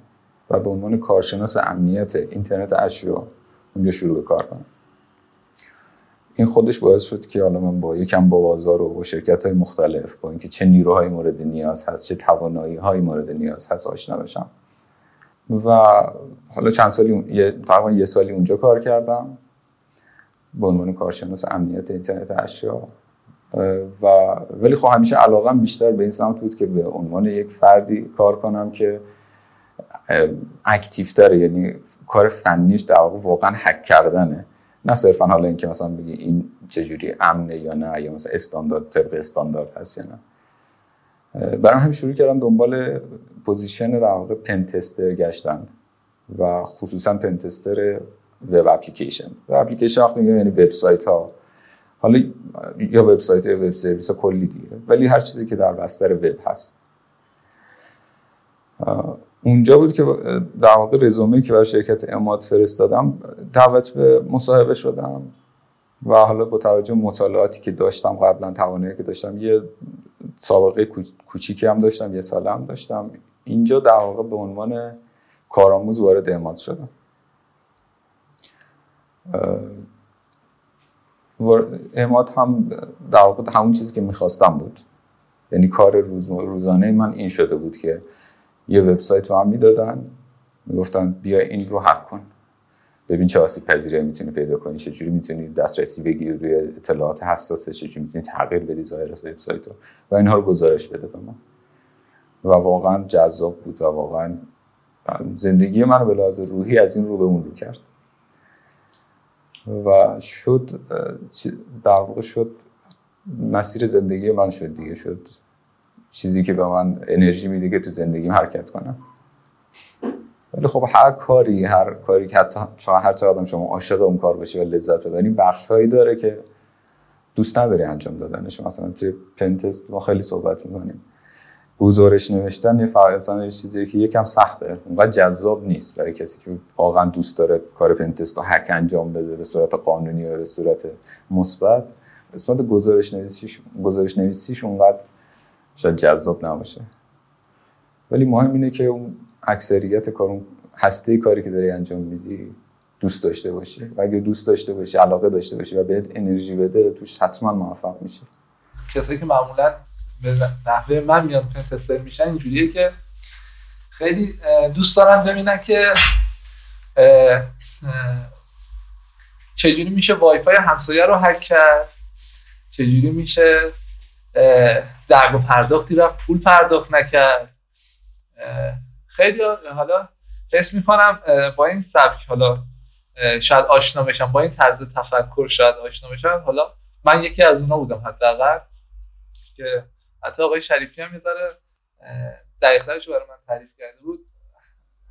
و به عنوان کارشناس امنیت اینترنت اشیا اونجا شروع به کار کنم. این خودش باعث شد که حالا من با یکم با بازار و با شرکت های مختلف با اینکه چه نیروهای مورد نیاز هست چه توانایی های مورد نیاز هست آشنا بشم. و حالا چند سالی یه تقریبا یه سالی اونجا کار کردم به عنوان کارشناس امنیت اینترنت اشیا. و ولی خب همیشه علاقم بیشتر به این سمت بود که به عنوان یک فردی کار کنم که active داره. یعنی کار فنیش در واقع واقعا هک کردنه. نه صرفا حالا اینکه مثلا بگی این چجوری امنه یا نه یا مثلا استاندارد طبق استاندارد هست یا نه. برام هم شروع کردم دنبال position در واقع pentester گشتن و خصوصا pentester web application web application وقتی میگم یعنی وبسایت ها حالا یا وبسایت یا وب سرویس ها کلی دیگه ولی هر چیزی که در بستر وب هست. اونجا بود که در واقع رزومه که برای شرکت اماد فرستادم دعوت به مصاحبه شدم و حالا با توجه مطالعاتی که داشتم قبلا توانایی که داشتم یه سابقه کوچیکی هم داشتم یه ساله هم داشتم. اینجا در واقع به عنوان کارآموز وارد اماد شدم. اماد هم در واقع همون چیزی که می‌خواستم بود. یعنی کار روز روزانه من این شده بود که یه وبسایت رو هم می‌دادن می‌گفتن بیا این رو حک کن. ببین چه آسیب پذیری می‌تونی پیدا کنی چجوری می‌تونی دسترسی بگیری روی اطلاعات حساسه چجوری می‌تونی تغییر بدی ظاهرات وبسایت رو. و اینها رو گزارش بده به ما. و واقعا جذاب بود و واقعا زندگی من به لحاظ روحی از این رو به اون رو کرد. و شد در واقع شد مسیر زندگی من شد دیگه. شد چیزی که به من انرژی میده که تو زندگیم حرکت کنم. ولی خب هر کاری هر کاری که حتی هر چقدر شما عاشق اون کار باشی و لذت ببری بخشهایی داره که دوست نداری انجام دادنش. مثلا توی پنتست ما خیلی صحبت می‌کنیم. گزارش نوشتن یه چیزی که یکم سخته. اونقدر جذاب نیست برای کسی که واقعا دوست داره کار پنتست رو هک انجام بده به صورت قانونی و به صورت مثبت. قسمت گزارش نویسیش گزارش نویسیش اونقدر شاید جذاب نباشه. ولی مهم اینه که اون اکثریت کار هسته کاری که داری انجام میدی دوست داشته باشی. و اگه دوست داشته باشی علاقه داشته باشی و بهت انرژی بده توش حتما موفق میشی. کسایی که معمولا به نحوه من میان پنتستر میشن اینجوریه که خیلی دوست دارن ببینن که چجوری میشه وای فای همسایه رو هک کرد چجوری میشه درگ و پرداختی رفت پول پرداخت نکرد. خیلی حالا حس می‌کنم با این سبک حالا شاید آشنا بشم با این طرز تفکر شاید آشنا بشم حالا من یکی از اونا بودم حداقل که حتی آقای شریفی هم یه ذره دقیقترش برای من تعریف کرده بود.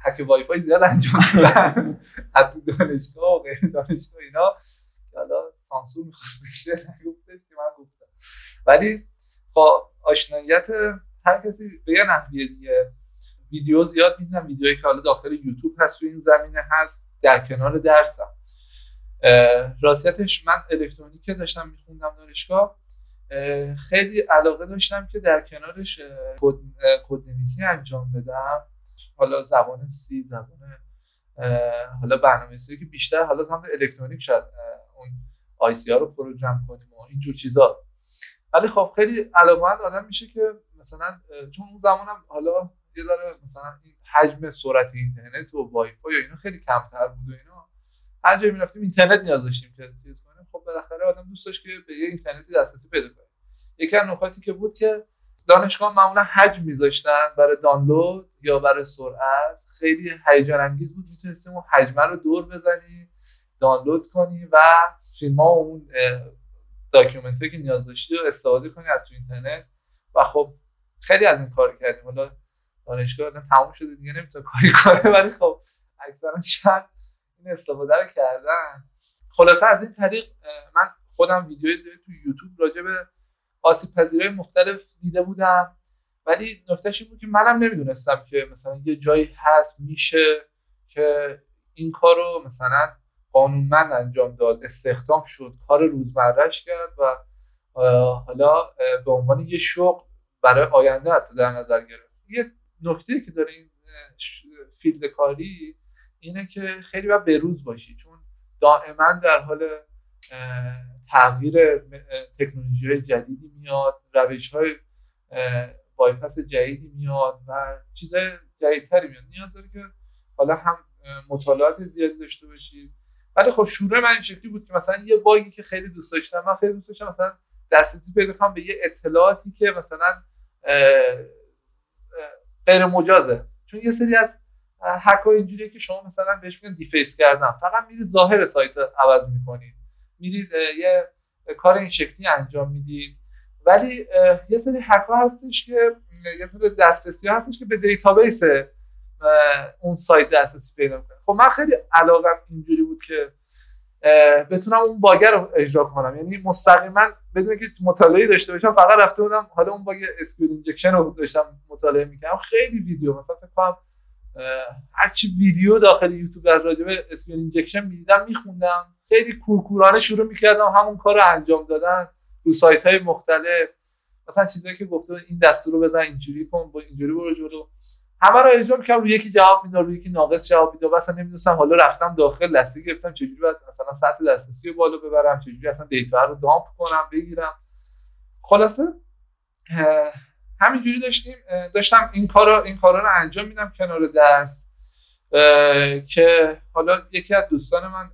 حک وای فای زیاد انجام دادن. حتی دانشگاه و غیر دانشگاه اینا. حالا سانسور می‌خواست بشه نگفتش که من گفتم. ولی با آشناییت هر کسی به یه نحویه دیگه. ویدیو زیاد می‌دونم ویدیوهایی که حالا داخل یوتیوب هست تو این زمینه هست. در کنار درسم. راستیتش من الکترونیک داشتم میخوندم دانشگاه خیلی علاقه داشتم که در کنارش کد نویسی انجام بدم. حالا زبان سی زبان حالا برنامه‌نویسی که بیشتر حالا هم الکترونیک شد اون IC رو program کنیم و اینجور چیزا. ولی خب خیلی علاقمند آدم میشه که مثلا چون اون زمانم حالا یه ذره مثلا این حجم سرعت اینترنت و وای فای و اینا خیلی کمتر بود و اینا. هر جایی می‌رفتیم اینترنت نیاز داشتیم که خب بالاخره آدم دوست داشت که به یه اینترنتی دسترسی پیدا کنه. یکی از نکاتی که بود که دانشگاه معمولا حجم میذاشتن برای دانلود یا برای سرعت. خیلی هیجان انگیز بود. می‌تونستیم اون حجمه رو دور بزنی دانلود کنی و فیلم اون داکیومنتری که نیاز داشتی رو استفاده کنی از تو اینترنت. و خب خیلی از این کار کردیم. حالا دانشگاه تموم شده دیگه نمی‌تونه کاری کنه. ولی خب اکثرا شاید این استفاده رو کردن. خلاصه از این طریق من خودم ویدیو تو یوتیوب راجع به آسیب پذیرای مختلف دیده بودم. ولی نکتهش این بود که منم نمی‌دونستم که مثلا یه جایی هست میشه که این کار رو مثلا قانونمند انجام داد استخدام شد کار روزمرهش کرد و حالا به عنوان یه شغل برای آینده حتی در نظر گرفت. یه نکته که داره این field کاری اینه که خیلی باید بروز باشی. چون دائما در حال تغییر تکنولوژی های جدیدی میاد روش های بایپس جدیدی میاد و چیزای جدیدتری میاد. نیاز داره که حالا هم مطالعات زیادی داشته باشید. ولی خب شروع من این شکلی بود که مثلا یه باگی که خیلی دوست داشتم من خیلی دوست داشتم مثلا دسترسی پیدا کنم به یه اطلاعاتی که مثلا غیر مجازه چون یه سری از هک اینجوریه که شما مثلا بهش میگن deface کردن. فقط میرید ظاهر سایت عوض می‌کنید. میرید یه کار این شکلی انجام می‌دید. ولی یه سری هک هستش که یه طور دسترسی هستش که به database اون سایت دسترسی پیدا می‌کنه. خب من خیلی علاقم اینجوری بود که بتونم اون باگ رو اجرا کنم. یعنی مستقیما بدون که مطالعه داشته باشم فقط رفته بودم حالا اون باگ SQL injection رو داشتم مطالعه می‌کردم. خیلی ویدیو مثلا فکر کنم هرچی ویدیو داخل یوتیوب در راجع به SQL injection می‌دیدم میخوندم. خیلی کورکورانه شروع می‌کردم همون کار رو انجام دادن. رو سایت های مختلف. مثلا چیزایی که گفته این دستور رو بزن اینجوری کن با اینجوری برو جلو. همه رو اجرا می‌کردم روی یکی جواب می‌داد روی یکی ناقص جواب می‌داد. اصلا نمی‌دونستم حالا رفتم داخل دسترسی گرفتم چجوری باید مثلا سطح دسترسی رو بالا ببرم چجوری اصلا data رو dump کنم بگیرم. خلاصه همینجوری داشتیم داشتم این کارو این کارا رو انجام میدم کنار درس. که حالا یکی از دوستان من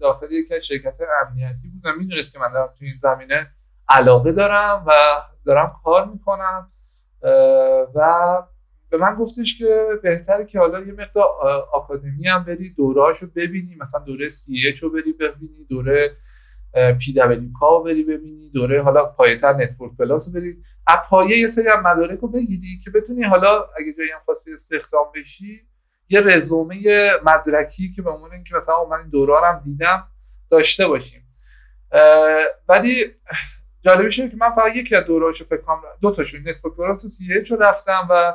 داخل یکی از شرکت امنیتی بود و می‌دونست که من دارم تو این زمینه علاقه دارم و دارم کار می‌کنم. و به من گفتش که بهتره که حالا یه مقدار آکادمی هم بری دوره رو ببینی مثلا دوره سی اچ رو بری ببینی دوره PWK بری ببینی دوره حالا پایه‌تر Network Plus بری. از پایه یه سری از مدارک رو بگیری که بتونی حالا اگه جایی هم خواستی استخدام بشی یه رزومه مدرکی که به عنوان اینکه مثلا من این دورارم دیدم داشته باشیم. ولی جالبش اینه که من فقط یکی از دوراشو فکر کنم دو تاشون Network Plus تو سی رو رفتم و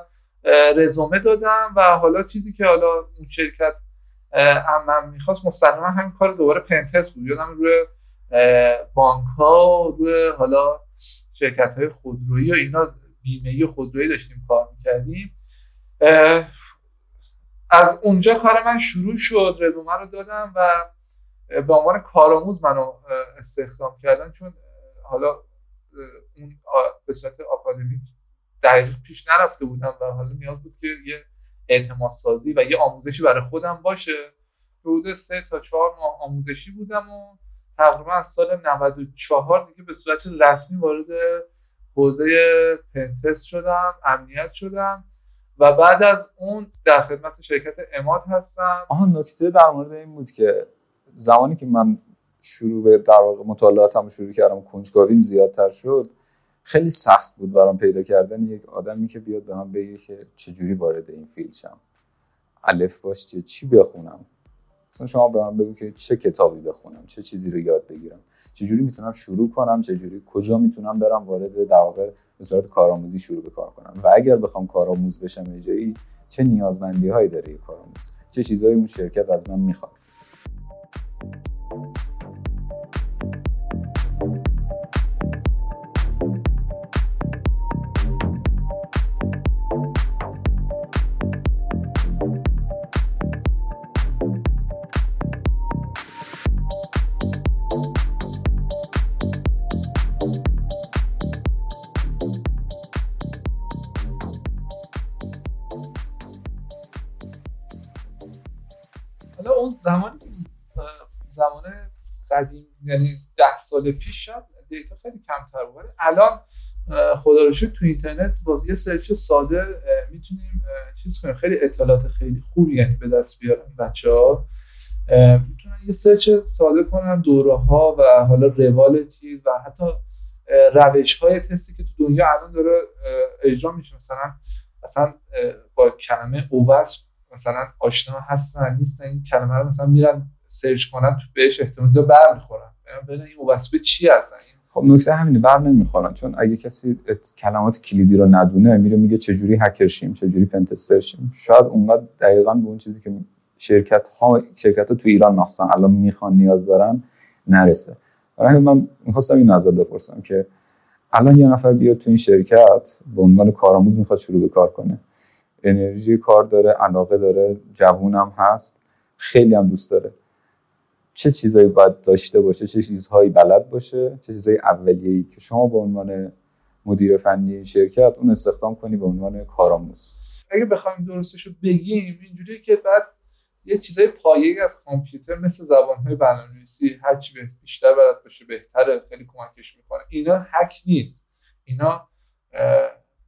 رزومه دادم و حالا چیزی که حالا اون شرکت هم می‌خواست مستقیما همین کار دوباره پنتست بود. یادم روی بانک ها روی حالا شرکت های خودرویی و اینا بیمه خودرویی داشتیم کار می‌کردیم. از اونجا کار من شروع شد رزومه رو دادم و به عنوان کارآموز منو استخدام کردن چون حالا اون به صورت آکادمیک دقیق پیش نرفته بودم و حالا نیاز بود که یه اعتماد سازی و یه آموزشی برای خودم باشه. حدود سه تا چهار ماه آموزشی بودم و تقریبا از سال 94 دیگه به صورت رسمی وارد حوزه پنتست شدم امنیت شدم و بعد از اون در خدمت شرکت اماد هستم. آها نکته در مورد این بود که زمانی که من شروع به در واقع مطالعاتم شروع کردم کنجکاویم زیادتر شد خیلی سخت بود برام پیدا کردن. یک آدمی که بیاد به من بگه که چجوری وارد این فیلد شم. الف باش چی بخونم. مثلا شما به من بگو که چه کتابی بخونم چه چیزی رو یاد بگیرم. چجوری می‌تونم شروع کنم چجوری کجا می‌تونم برم وارد در واقع به صورت کارآموزی شروع به کار کنم. و اگر بخوام کارآموز بشم جایی چه نیازمندی هایی داره یک کارآموز؟ چه چیزهایی اون شرکت از من می‌خواد؟ قدیم یعنی ده سال پیش شد data خیلی کمتر بود. الان خدا رو تو اینترنت با یه search ساده می‌تونیم چیز کنیم. خیلی اطلاعات خیلی خوبی یعنی به دست بیارن بچه ها می‌تونن یه search ساده کنن دوره ها و حالا روال چیز و حتی روش های تستی که تو دنیا الان داره اجرا میشه. مثلا مثلا با کلمه OWASP مثلا آشنا هستن نیستن این کلمه رو مثلا میرن search کنن تو بهش احتمال زیاد بر می‌خورن. ببینن این وبسپه چی هستن؟ خب نکته همینه بر نمی‌خورن. چون اگه کسی کلمات کلیدی رو ندونه میره میگه چجوری هکر شیم چجوری پنتستر شیم. شاید اونقدر دقیقا به اون چیزی که شرکت ها شرکت ها تو ایران مخصوصا الان می‌خوان نیاز دارن نرسه. برای من می‌خواستم این نظر بپرسم که الان یه نفر بیاد تو این شرکت به عنوان کارآموز می‌خواد شروع به کار کنه. انرژی کار داره علاقه داره جوونم هست خیلی هم دوست داره. چه چیزهایی باید داشته باشه؟ چه چیزهایی بلد باشه؟ چه چیزهای اولیه‌ای که شما به عنوان مدیر فنی شرکت اون استخدام کنی به عنوان کارآموز؟ اگه بخوایم درستش رو بگیم اینجوری که بعد یه چیزای پایه‌ای از کامپیوتر مثل زبان‌های برنامه‌نویسی هر چی بیشتر بلد باشه بهتره خیلی کمکش می‌کنه. اینا هک نیست. اینا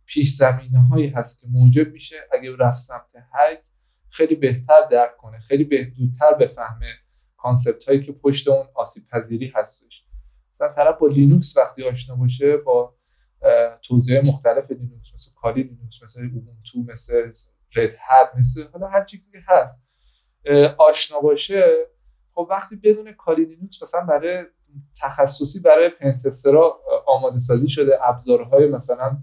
پیش زمینه هایی هست که موجب میشه اگه رفت سمت هک خیلی بهتر درک کنه خیلی بهتر بفهمه concept هایی که پشت اون آسیب پذیری هستش. مثلا طرف با لینوکس وقتی آشنا باشه با توزیع مختلف لینوکس مثل Kali Linux مثل Ubuntu مثل Red Hat مثل حالا هر چیزی هست آشنا باشه خب وقتی بدونه Kali Linux مثلا برای تخصصی برای pentester ا آماده سازی شده ابزارهای مثلا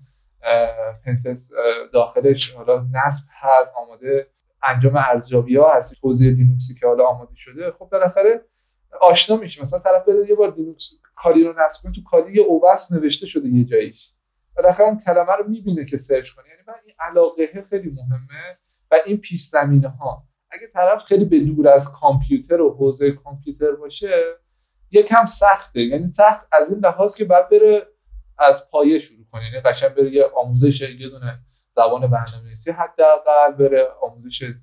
pentest داخلش حالا نصب هست آماده انجام ارزیابی ها هست توضیح لینوکسی که حالا آماده شده خب بالاخره آشنا میشه مثلا طرف بره یه بار Linux Kali رو نصب کنه تو Kali یه OWASP نوشته شده یه جاییش. بالاخره کلمه رو می‌بینه که search کنه. یعنی من این علاقه خیلی مهمه و این پیش زمینه ها اگه طرف خیلی به دور از کامپیوتر و حوزه کامپیوتر باشه یکم سخته. یعنی سخت از این لحاظ که باید بره از پایه شروع کنه. یعنی قشنگ بره یه آموزش یه دونه زبان برنامه‌نویسی حداقل بره آموزش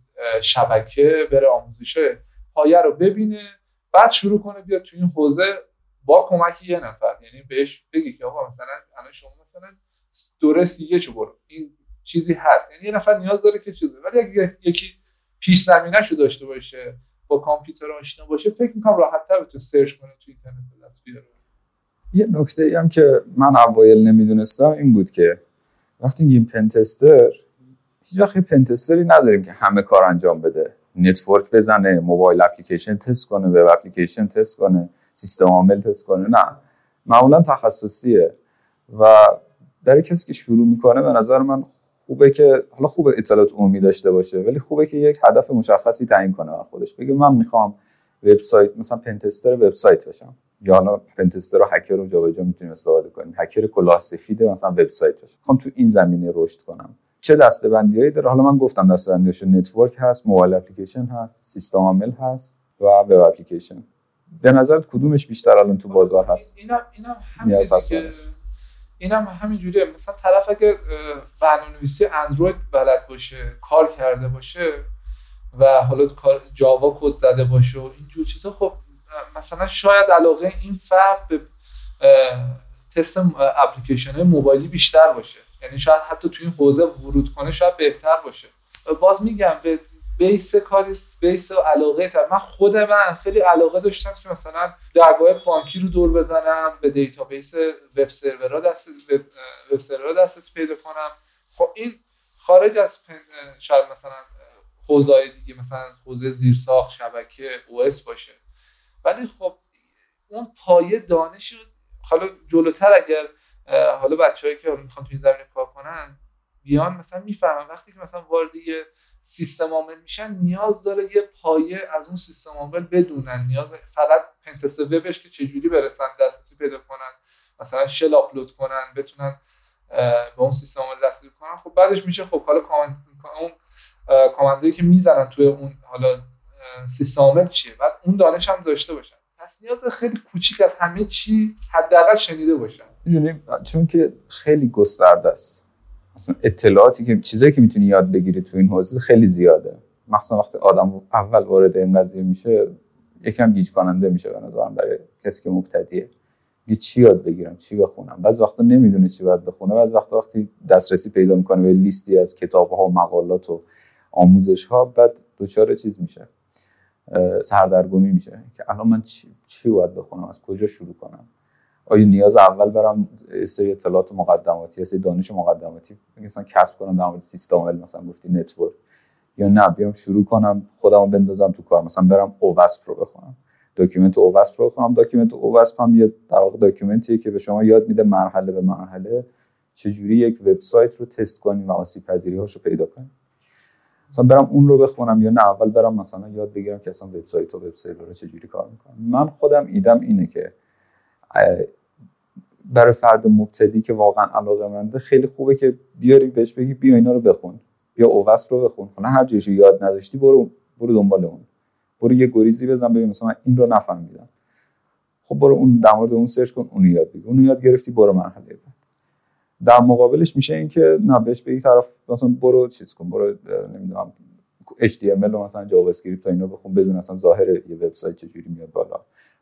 شبکه بره آموزش پایه رو ببینه بعد شروع کنه بیاد تو این حوزه با کمک یه نفر. یعنی بهش بگی که آقا مثلا الان شما مثلا دوره سی چو برو. این چیزی هست. یعنی یه نفر نیاز داره که چیزی ولی اگه یکی پیش زمینه داشته باشه با کامپیوتر آشنا باشه فکر می‌کنم راحت تر تو سرچ کنه تو اینترنت دست بیاره. یه نکته ای هم که من اوایل نمی‌دونستم این بود که وقتی میگیم pentester هیچ وقت pentester ی نداریم که همه کار انجام بده. network بزنه mobile application تست کنه web application تست کنه سیستم عامل تست کنه. نه. معمولا تخصصیه. و برای کسی که شروع می‌کنه به نظر من خوبه که حالا خوبه اطلاعات عمومی داشته باشه ولی خوبه که یک هدف مشخصی تعیین کنه خودش. بگه من می‌خوام وبسایت مثلا pentester وبسایت بشم. یا حالا pentester رو هکر رو جابجا می‌تونیم استفاده کنیم. هکر کلاه سفید مثلا وبسایت بشم می‌خوام تو این زمینه رشد کنم. چه دسته‌بندیایی داره؟ حالا من گفتم دسته‌بندیاش network هست mobile application هست سیستم عامل هست و web application به نظرت کدومش بیشتر الان تو بازار هست؟ اینم اینم همین نیاز هست. اینم جوریه مثلا طرف اگه برنامه‌نویسی اندروید بلد باشه کار کرده باشه و حالا Java کد زده باشه و اینجور چیزا خب مثلا شاید علاقه این فرد به تست اپلیکیشن موبایلی بیشتر باشه. یعنی شاید حتی تو این حوزه ورود کنه شاید بهتر باشه. باز میگم به base کاری base و علاقه طرف. من خود من خیلی علاقه داشتم که مثلا درگاه بانکی رو دور بزنم به database web server ها دست web server ها دسترسی پیدا کنم. خب این خارج از شاید مثلا حوزه دیگه مثلا حوزه زیرساخت شبکه او اس باشه. ولی خب اون پایه دانش حالا جلوتر اگر حالا بچه‌هایی که می‌خوان تو این زمینه کار کنن بیان مثلا می‌فهمن. وقتی که مثلا وارد یه سیستم عامل میشن نیاز داره یه پایه از اون سیستم عامل بدونن. نیاز فقط پنتست وبش که چجوری برسن دسترسی پیدا کنن مثلا شل آپلود کنن بتونن به اون سیستم عامل دسترسی کنن. خب بعدش میشه خب حالا کامنت اون کامندایی که می‌زنن توی اون حالا سیستم چیه؟ بعد اون دانش هم داشته باشن. پس نیاز خیلی کوچیک از همه چی حداقل شنیده باشن. می‌دونی چون که خیلی گسترده است. مثلا اطلاعاتی که چیزایی که می‌تونی یاد بگیری تو این حوزه خیلی زیاده. مخصوصا وقتی آدم اول وارد این قضیه میشه یکم گیج کننده میشه به نظرم برای کسی که مبتدیه. یه چی یاد بگیرم چی بخونم؟ بعض وقتا نمی‌دونه چی باید بخونه. بعض وقتا وقتی دسترسی پیدا می‌کنه به لیستی از کتاب ها و مقالات و آموزش ها بعد دچار چیز میشه. سردرگمی میشه. که الان من چی, چی باید بخونم؟ از کجا شروع کنم؟ آیا نیاز اول برم سری اطلاعات مقدماتی سری دانش مقدماتی؟ مثلا کسب کنم در مورد سیستم عامل مثلا گفتی network. یا نه بیام شروع کنم خودمو بندازم تو کار. مثلا برم OWASP رو بخونم. document OWASP رو بخونم. document OWASP هم یه در واقع document یه که به شما یاد میده مرحله به مرحله چجوری یک وبسایت رو تست کنیم و آسیب پذیری رو پیدا کنیم. مثلا برم اون رو بخونم یا نه اول برم مثلا یاد بگیرم که اصلا وبسایت و web server چجوری کار می‌کنه من خودم ایده‌م اینه که برای فرد مبتدی که واقعا علاقه منده خیلی خوبه که بیاری بهش بگی بیا اینا رو بخون بیا OWASP رو بخون. حالا هر جایشو یاد نداشتی برو برو دنبال اون. برو یه گریزی بزن ببین مثلا این رو نفهمیدم. خب برو اون در مورد اون search کن اونو یاد بگیر. اونو یاد گرفتی برو مرحله بعد. در مقابلش میشه این که نه بهش بگی طرف مثلا برو چیز کن برو نمی‌دونم HTML و مثلا JavaScript و اینا بخون بدون اصلا ظاهر یه وبسایت چجوری میاد بالا.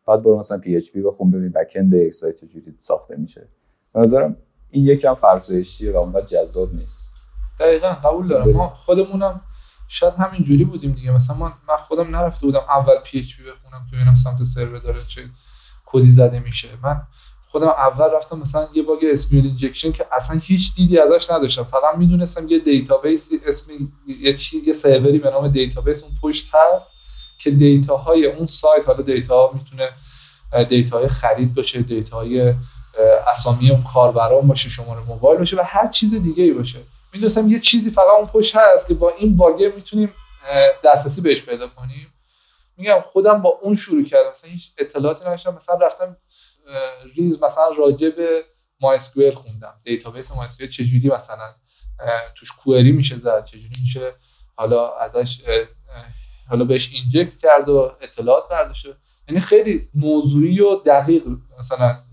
بعد برو مثلا PHP بخون ببین backend یک سایت چجوری ساخته میشه. به نظرم این یکم فرسایشیه و اونقدر جذاب نیست. دقیقا قبول دارم. ما خودمونم شاید همین جوری بودیم دیگه. مثلا من, خودم نرفته بودم اول PHP بخونم تا ببینم سمت سرور داره چه کدی زده میشه. من خودم اول رفتم مثلا یه bug SQL injection که اصلا هیچ دیدی ازش نداشتم. فقط می‌دونستم یه database اسم یه چی یه سروری به نام database اون پشت هست که data های اون سایت حالا data می‌تونه data های خرید باشه data های اسامی اون کاربران باشه شماره موبایل باشه و هر چیز دیگه ای باشه. می‌دونستم یه چیزی فقط اون پشت هست که با این bug ه می‌تونیم دسترسی بهش پیدا کنیم. میگم خودم با اون شروع کردم. مثلا هیچ اطلاعاتی نداشتم. مثلا رفتم ریز مثلا راجع به MySQL خوندم. database MySQL چجوری مثلا توش query میشه زد چجوری میشه حالا ازش حالا بهش اینجکت کرد و اطلاعات برداشت. یعنی خیلی موضوعی و دقیق مثلا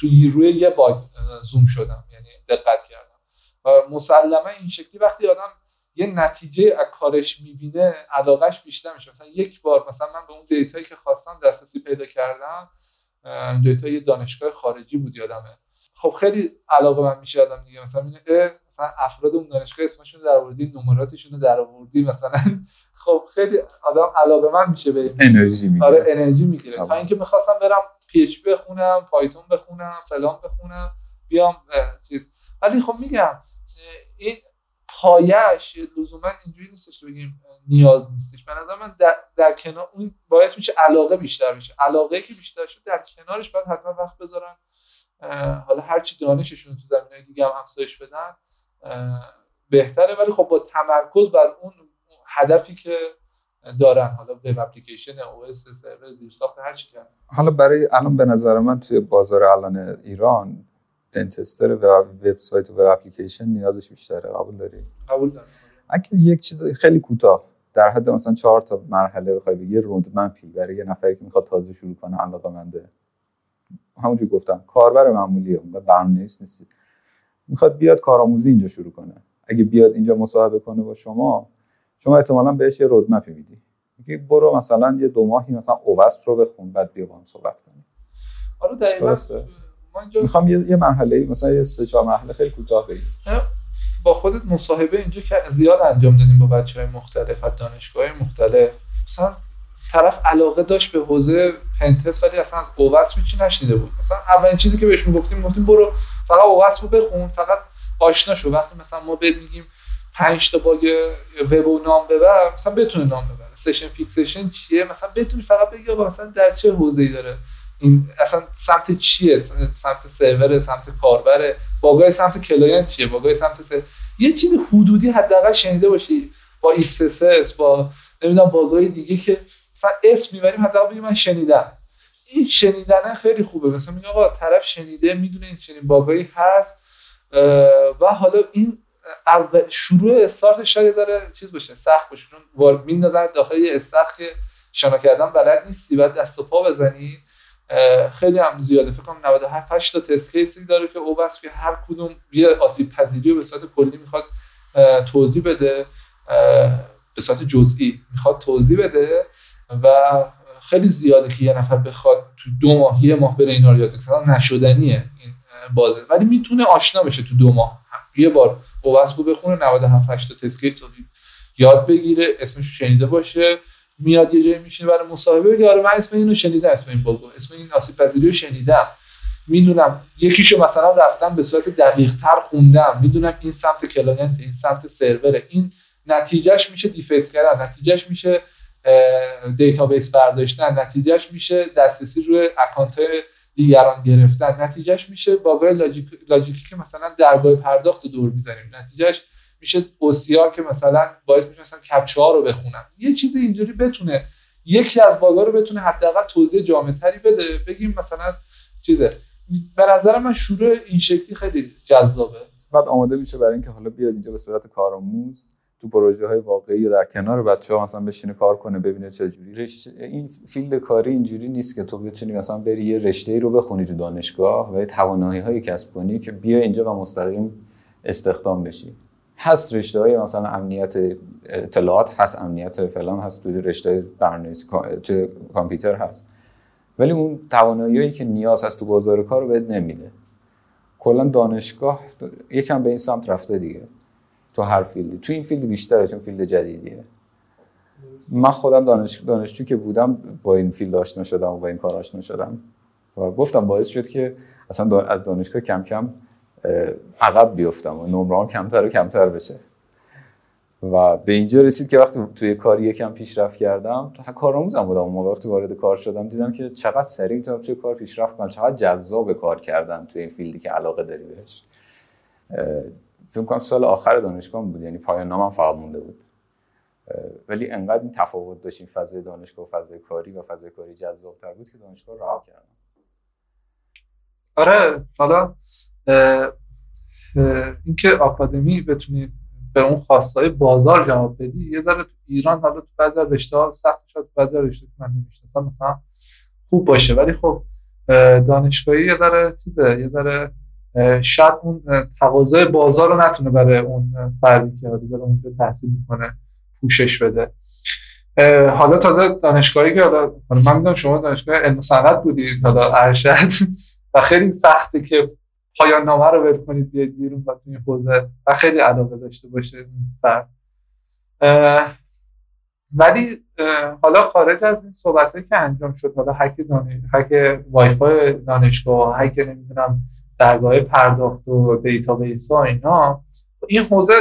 توی روی یه باگ زوم شدم. یعنی دقت کردم. و مسلما این شکلی وقتی آدم یه نتیجه از کارش می‌بینه علاقش بیشتر میشه. مثلا یک بار مثلا من به اون دیتایی که خواستم دسترسی پیدا کردم دیتا یه دانشگاه خارجی بود یادمه. خب خیلی علاقه من میشه آدم دیگه. مثلا اینه مثلا افراد اون دانشگاه اسمشون در آوردی نمراتشون رو در آوردی مثلا. خب خیلی آدم علاقه من میشه به انرژی می‌گیره. آره انرژی می‌گیره. تا اینکه می‌خواستم برم پی اچ بخونم پایتون بخونم فلان بخونم بیام چیز. ولی خب میگم این پایش لزوما اینجوری نیستش که بگیم نیاز نیستش. به نظر من در, در کنار اون باعث میشه علاقه بیشتر بشه. علاقه که بیشتر شد در کنارش باید حتما وقت بذارن. حالا هرچی دانششون تو زمینه دیگه هم افزایش بدن بهتره. ولی خب با تمرکز بر اون هدفی که دارن حالا وب اپلیکیشن او اس سرور زیر ساخت هر چی حالا برای الان به نظر من توی بازار الان ایران پنتستر و وبسایت و وب اپلیکیشن نیازش بیشتره. قبول داری؟ قبول دارم. اگه یک چیز خیلی کوتاه. در حد مثلا چهار تا مرحله بخوای بگی رودمپی برای یه نفری که می‌خواد تازه شروع کنه علاقه منده. همونجور گفتم کاربر معمولیه اون برنامه‌نویس نیستی. می‌خواد بیاد کارآموزی اینجا شروع کنه. اگه بیاد اینجا مصاحبه کنه با شما شما احتمالا بهش یه رودمپی میدی. میگی برو مثلا یه دو ماهی مثلا اوست رو بخون بعد بیا با هم صحبت کنیم. آره دقیقاً می‌خوام یه, یه مرحله مثلا یه سه چهار مرحله خیلی کوتاه بگیم با خودت مصاحبه اینجا که زیاد انجام دادیم با بچه های مختلف از دانشگاه مختلف. مثلا طرف علاقه داشت به حوزه پنتس ولی اصلا از اووس چی نشنیده بود. مثلا اولین چیزی که بهش می‌گفتیم می‌گفتیم برو فقط OWASP رو بخون فقط آشنا شو. وقتی مثلا ما بهت میگیم 5 تا bug وب رو نام ببر مثلا بتونه نام ببره. session fixation چیه؟ مثلا بتونی فقط بگی مثلا در چه حوزه‌ای داره؟ این اصلا سمت چیه؟ سمت سرور سمت کاربر؟ bug ای سمت client چیه؟ bug ای سمت سر... یه چیز حدودی حداقل شنیده باشی. با XSS با نمی‌دونم bug ای دیگه که مثلا اسم می‌بریم حداقل من شنیدم. این شنیدن خیلی خوبه. مثلا میگه آقا طرف شنیده می‌دونه این چنین باگایی هست و حالا این شروع استارتش شاید داره چیز باشه سخت باشه. چون میندازن داخل یه استخ شنا کردن بلد نیستی. بعد دست و پا بزنی. خیلی هم زیاده. فکر کنم 97 8 تا تست کیسی داره که او بس که هر کدوم یه آسیب پذیری رو به صورت کلی می‌خواد توضیح بده. به صورت جزئی می‌خواد توضیح بده و خیلی زیاده که یه نفر بخواد تو دو ماه یه ماه بره اینا رو یاد بگیره. نشدنیه این بازه. ولی می‌تونه آشنا بشه تو دو ماه. یه بار OWASP رو بخونه 97 8 تا test case یاد بگیره اسمش شنیده باشه. میاد یه جایی میشینه برای مصاحبه. بگه آره من اسم اینو شنیدم اسم این bug و اسم این آسیب پذیری رو شنیدم. می‌دونم یکیشو مثلا رفتم به صورت دقیق تر خوندم. می‌دونم این سمت client این سمت سرور. این نتیجهش میشه deface کردن نتیجهش میشه دیتابیس برداشتن نتیجهش میشه دسترسی روی account دیگران گرفتن. نتیجهش میشه bug ای logic ی که مثلا درگاه پرداخت دور می‌زنیم نتیجهش میشه OCR که مثلا باید میشه مثلا captcha ها رو بخونن. یه چیزی اینجوری بتونه یکی از bug ا رو بتونه حداقل توضیح جامع تری بده. بگیم مثلا چیزه. به نظر من شروع این شکلی خیلی جذابه. بعد آماده میشه برای اینکه حالا بیاد اینجا به صورت کارآموز تو پروژه های واقعی یا در کنار بچه ها مثلا بشینه کار کنه ببینه چه جوری. این فیلد کاری اینجوری نیست که تو بتونی مثلا بری یه رشته ای رو بخونی تو دانشگاه و توانایی هایی کسب کنی که بیا اینجا و مستقیم استخدام بشی. هست رشته های مثلا امنیت اطلاعات هست امنیت فلان هست توی رشته برنامه‌نویسی تو کامپیوتر هست. ولی اون توانایی که نیاز هست تو بازار کار رو بهت نمیده. کلا دانشگاه یکم به این سمت رفته دیگه. تو هر field ی. تو این field بیشتره چون field جدیدیه. من خودم دانش... دانشجو که بودم با این field آشنا شدم و با این کار آشنا شدم. و گفتم باعث شد که اصلا از دانشگاه کم کم عقب بیفتم و نمرام کمتر و کمتر بشه. و به اینجا رسید که وقتی توی کاری یکم پیشرفت کردم کارآموزم بودم. اون موقع وقتی وارد کار شدم دیدم که چقدر سریع می‌تونم توی کار پیشرفت کنم. چقدر جذاب کار کردن توی این field ی که علاقه داری بهش. فکر کنم سال آخر دانشگاه بود. یعنی پایان نامم فقط مونده بود. ولی انقدر این تفاوت داشت این فضای دانشگاه و فضای کاری و فضای کاری جذابتر بود که دانشگاه رها کردم. آره حالا اینکه آکادمی بتونی به اون خواستای بازار جواب بدی یه ذره تو ایران حالا تو بعضی رشته ها سخت شد بعضی رشته من نمی‌شناسم مثلا خوب باشه. ولی خب دانشگاهی یه ذره چیزه یه ذره شاید اون تقاضای بازار رو نتونه برای اون فردی که داره اونجا تحصیل می‌کنه پوشش بده. حالا تازه دانشگاهی که حالا من می‌دونم شما دانشگاه علم صنعت بودید حالا ارشد و خیلی سخته که پایان نامه رو ول کنید بیاید بیرون و توی و خیلی علاقه داشته باشه این فرد. ولی حالا خارج از این صحبت که انجام شد حالا هک دانش هک وای فای دانشگاه هک نمی‌دونم درگاه پرداخت و دیتابیس ها اینا این حوزه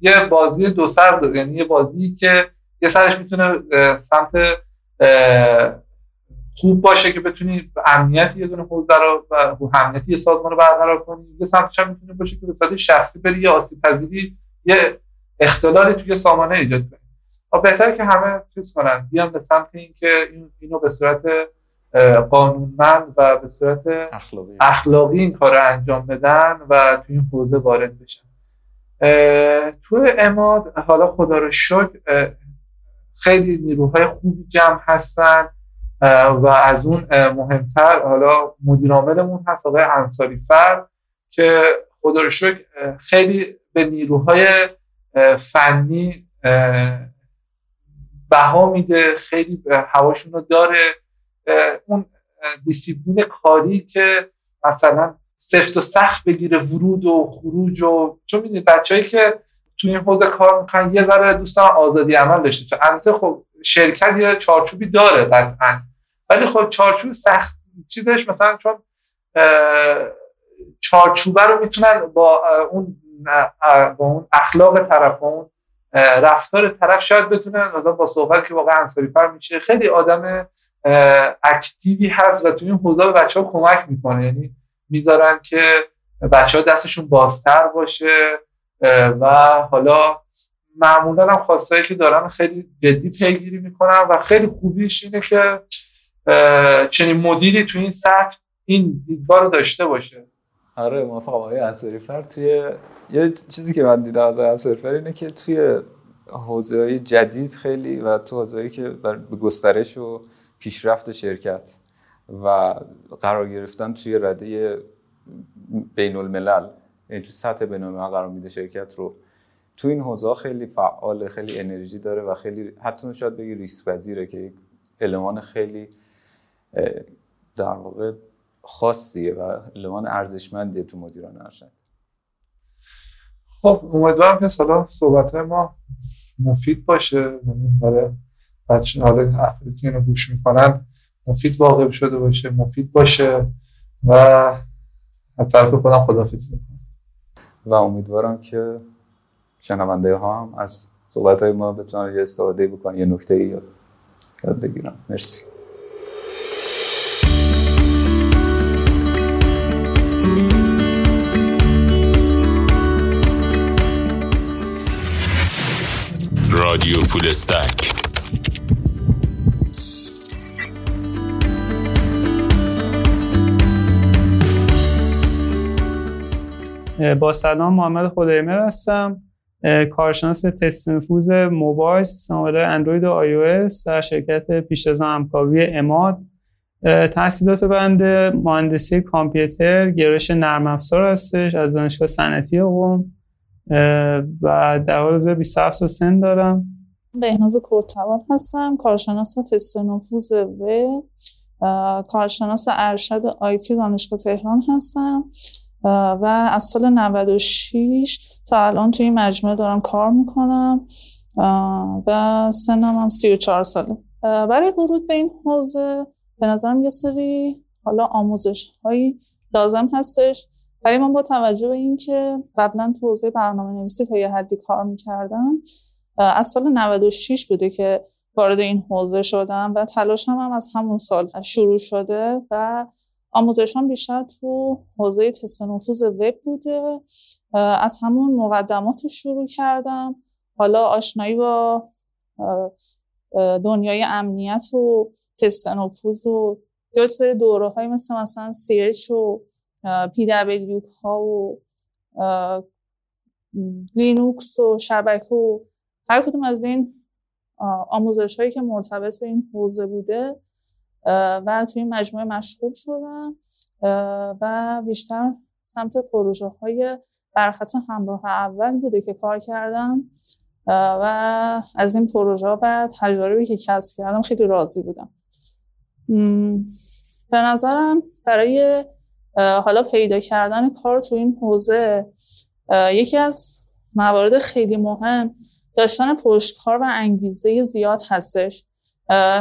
یه بازی دو سر داره. یعنی یه بازی که یه سرش می‌تونه سمت خوب باشه که بتونی امنیت یه دونه حوزه رو و امنیت یه سازمان رو برقرار کنی. یه سمتش هم می‌تونه باشه که به صورت شخصی بری یه آسیب پذیری یه اختلالی توی سامانه ایجاد کنی. و بهتره که همه چیز کنن. بیان به سمت اینکه این اینو به صورت قانونمند و به صورت اخلاقی, اخلاقی این کار رو انجام بدن و توی این حوزه وارد بشن. تو اماد حالا خدا رو شکر خیلی نیروهای خوبی جمع هستن. و از اون مهمتر حالا مدیر عاملمون هست آقای انصاری فر که خدا رو خیلی به نیروهای فنی بها میده خیلی هواشون رو داره. اون دیسیپلین کاری که مثلا سفت و سخت بگیره ورود و خروج و چون می‌دونید بچه‌ای که تو این حوزه کار می‌کنن یه ذره دوستان آزادی عمل داشته. چون البته خب شرکت یه چارچوبی داره قطعا. ولی خب چارچوب سخت چیزش مثلا چون چارچوبه رو می‌تونن با اون با اون اخلاق طرف اون رفتار طرف شاید بتونن مثلا با صحبت که واقعا انصاری پر میشه خیلی آدم اکتیوی هست و تو این حوزه به بچه ها کمک می‌کنه. یعنی می‌ذارن که بچه ها دستشون بازتر باشه و حالا معمولا هم خواستایی که دارن خیلی جدی پیگیری می‌کنن و خیلی خوبیش اینه که چنین مدیری تو این سطح این دیدگاه رو داشته باشه. آره موافقم. آقای فر توی یه چیزی که من دیدم از انصاری فر اینه که توی حوزه های جدید خیلی و تو حوزه که به گسترش و پیشرفت شرکت و قرار گرفتن توی رده بین الملل یعنی تو سطح بین الملل قرار میده شرکت رو. تو این حوزه خیلی فعال خیلی انرژی داره و خیلی حتی شاید بگی ریسک پذیره که المان خیلی در واقع خاصیه و المان ارزشمندیه تو مدیران ارشد. خب امیدوارم که سالا صحبت ما مفید باشه. یعنی برای بچه حالا افرادی که اینو گوش می‌کنن مفید واقع شده باشه مفید باشه و از طرف خودم خدافزی می‌کنم. و امیدوارم که شنونده ها هم از صحبت های ما بتونن یه استفاده بکنن یه نکته یاد بگیرم مرسی. رادیو فول استک با سلام محمد خدایمر هستم. کارشناس تست نفوذ موبایل سیستم اندروید و آی او در شرکت پیشتاز همکاری اماد. تحصیلات بنده مهندسی کامپیوتر گرایش نرم افزار هستش از دانشگاه صنعتی قم و در حال حاضر 27 سال سن دارم. بهناز کرتوان هستم کارشناس تست نفوذ و کارشناس ارشد آیتی دانشگاه تهران هستم. و از سال 96 تا الان توی این مجموعه دارم کار می‌کنم. و سنم هم 34 ساله. برای ورود به این حوزه به نظرم یه سری حالا آموزش هایی لازم هستش. برای من با توجه به اینکه قبلا تو حوزه برنامه نویسی تا یه حدی کار می‌کردم از سال 96 بوده که وارد این حوزه شدم و تلاشم هم از همون سال شروع شده و آموزشان بیشتر تو حوزه تست نفوذ وب بوده. از همون مقدمات شروع کردم. حالا آشنایی با دنیای امنیت و تست نفوذ و دو سری دوره های مثل مثلا CH و PW ها و لینوکس و شبکه و هر کدوم از این آموزش هایی که مرتبط به این حوزه بوده و توی این مجموعه مشغول شدم و بیشتر سمت پروژه های برخط همراه اول بوده که کار کردم و از این پروژه ها و تجاربی که کسب کردم خیلی راضی بودم. به نظرم برای حالا پیدا کردن کار تو این حوزه یکی از موارد خیلی مهم داشتن پشتکار و انگیزه زیاد هستش.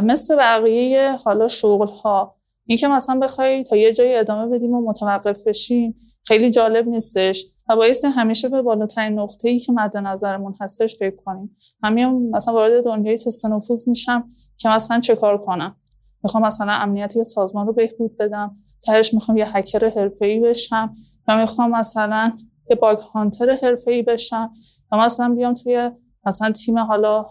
مثل بقیه حالا شغل ها این که مثلا بخوای تا یه جایی ادامه بدیم و متوقف بشیم خیلی جالب نیستش. و باعث همیشه به بالاترین نقطه ای که مد نظرمون هستش فکر کنیم. همین مثلا وارد دنیای تست نفوذ میشم که مثلا چه کار کنم؟ می‌خوام مثلا امنیتی سازمان رو بهبود بدم. تهش می‌خوام یه هکر ای بشم یا می‌خوام مثلا یه باگ هانتر ای بشم و مثلا بیام توی مثلا تیم حالا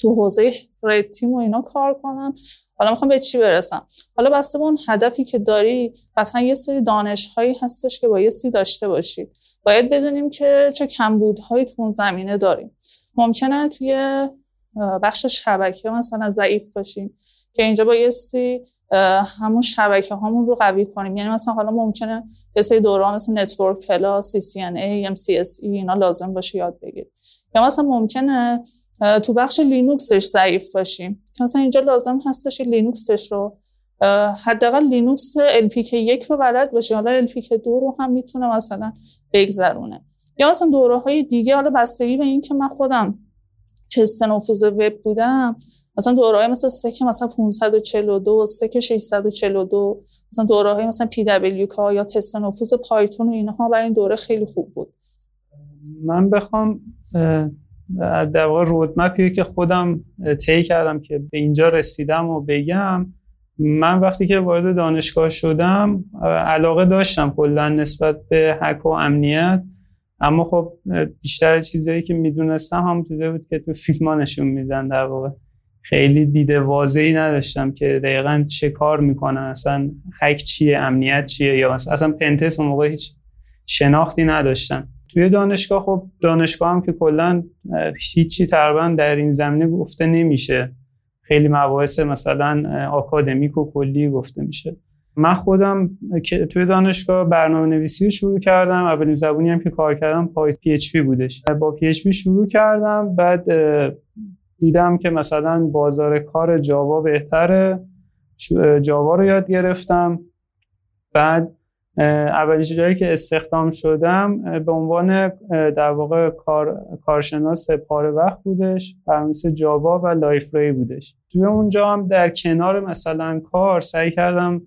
تو حوزه red team و اینا کار کنم. حالا می‌خوام به چی برسم؟ حالا بسته به اون هدفی که داری مثلا یه سری دانش هایی هستش که بایستی داشته باشید باید بدونیم که چه کمبودهایی تو اون زمینه داریم. ممکنه توی بخش شبکه مثلا ضعیف باشیم که اینجا بایستی همون شبکه هامون رو قوی کنیم. یعنی مثلا حالا ممکنه یه سری دوره مثل Network Plus CCNA MCSE اینا لازم باشه یاد بگیرید یا مثلا ممکنه تو بخش لینوکسش ضعیف باشیم. مثلا اینجا لازم هستش لینوکسش رو حداقل لینوکس LPIC یک رو بلد باشه حالا LPIC دو رو هم می‌تونه مثلا بگذرونه. یا مثلا دوره های دیگه حالا بستگی به این که من خودم تست نفوذ وب بودم مثلا دوره های مثلا SEC مثلا 542 SEC 642 مثلا دوره های مثلا PWK یا تست نفوذ پایتون و اینها برای این دوره خیلی خوب بود. من بخوام در واقع رودمپی که خودم طی کردم که به اینجا رسیدم و بگم من وقتی که وارد دانشگاه شدم علاقه داشتم کلا نسبت به حک و امنیت. اما خب بیشتر چیزایی که می‌دونستم هم چیزایی بود که تو فیلم ها نشون میدن در واقع. خیلی دیده واضحی نداشتم که دقیقا چه کار می‌کنن اصلا حک چیه امنیت چیه یا اصلا پنتس اون موقع هیچ شناختی نداشتم. توی دانشگاه خب دانشگاه هم که کلا هیچی تقریبا در این زمینه گفته نمیشه. خیلی مباحث مثلا آکادمیک و کلی گفته میشه. من خودم که توی دانشگاه برنامه نویسی شروع کردم. اولین زبونی هم که کار کردم پای PHP بودش. با PHP شروع کردم بعد دیدم که مثلا بازار کار جاوا بهتره. جاوا رو یاد گرفتم. بعد اولین جایی که استخدام شدم به عنوان در واقع کار، کارشناس پاره وقت بودش برنامه‌نویس جاوا و Liferay بودش. توی اونجا هم در کنار مثلا کار سعی کردم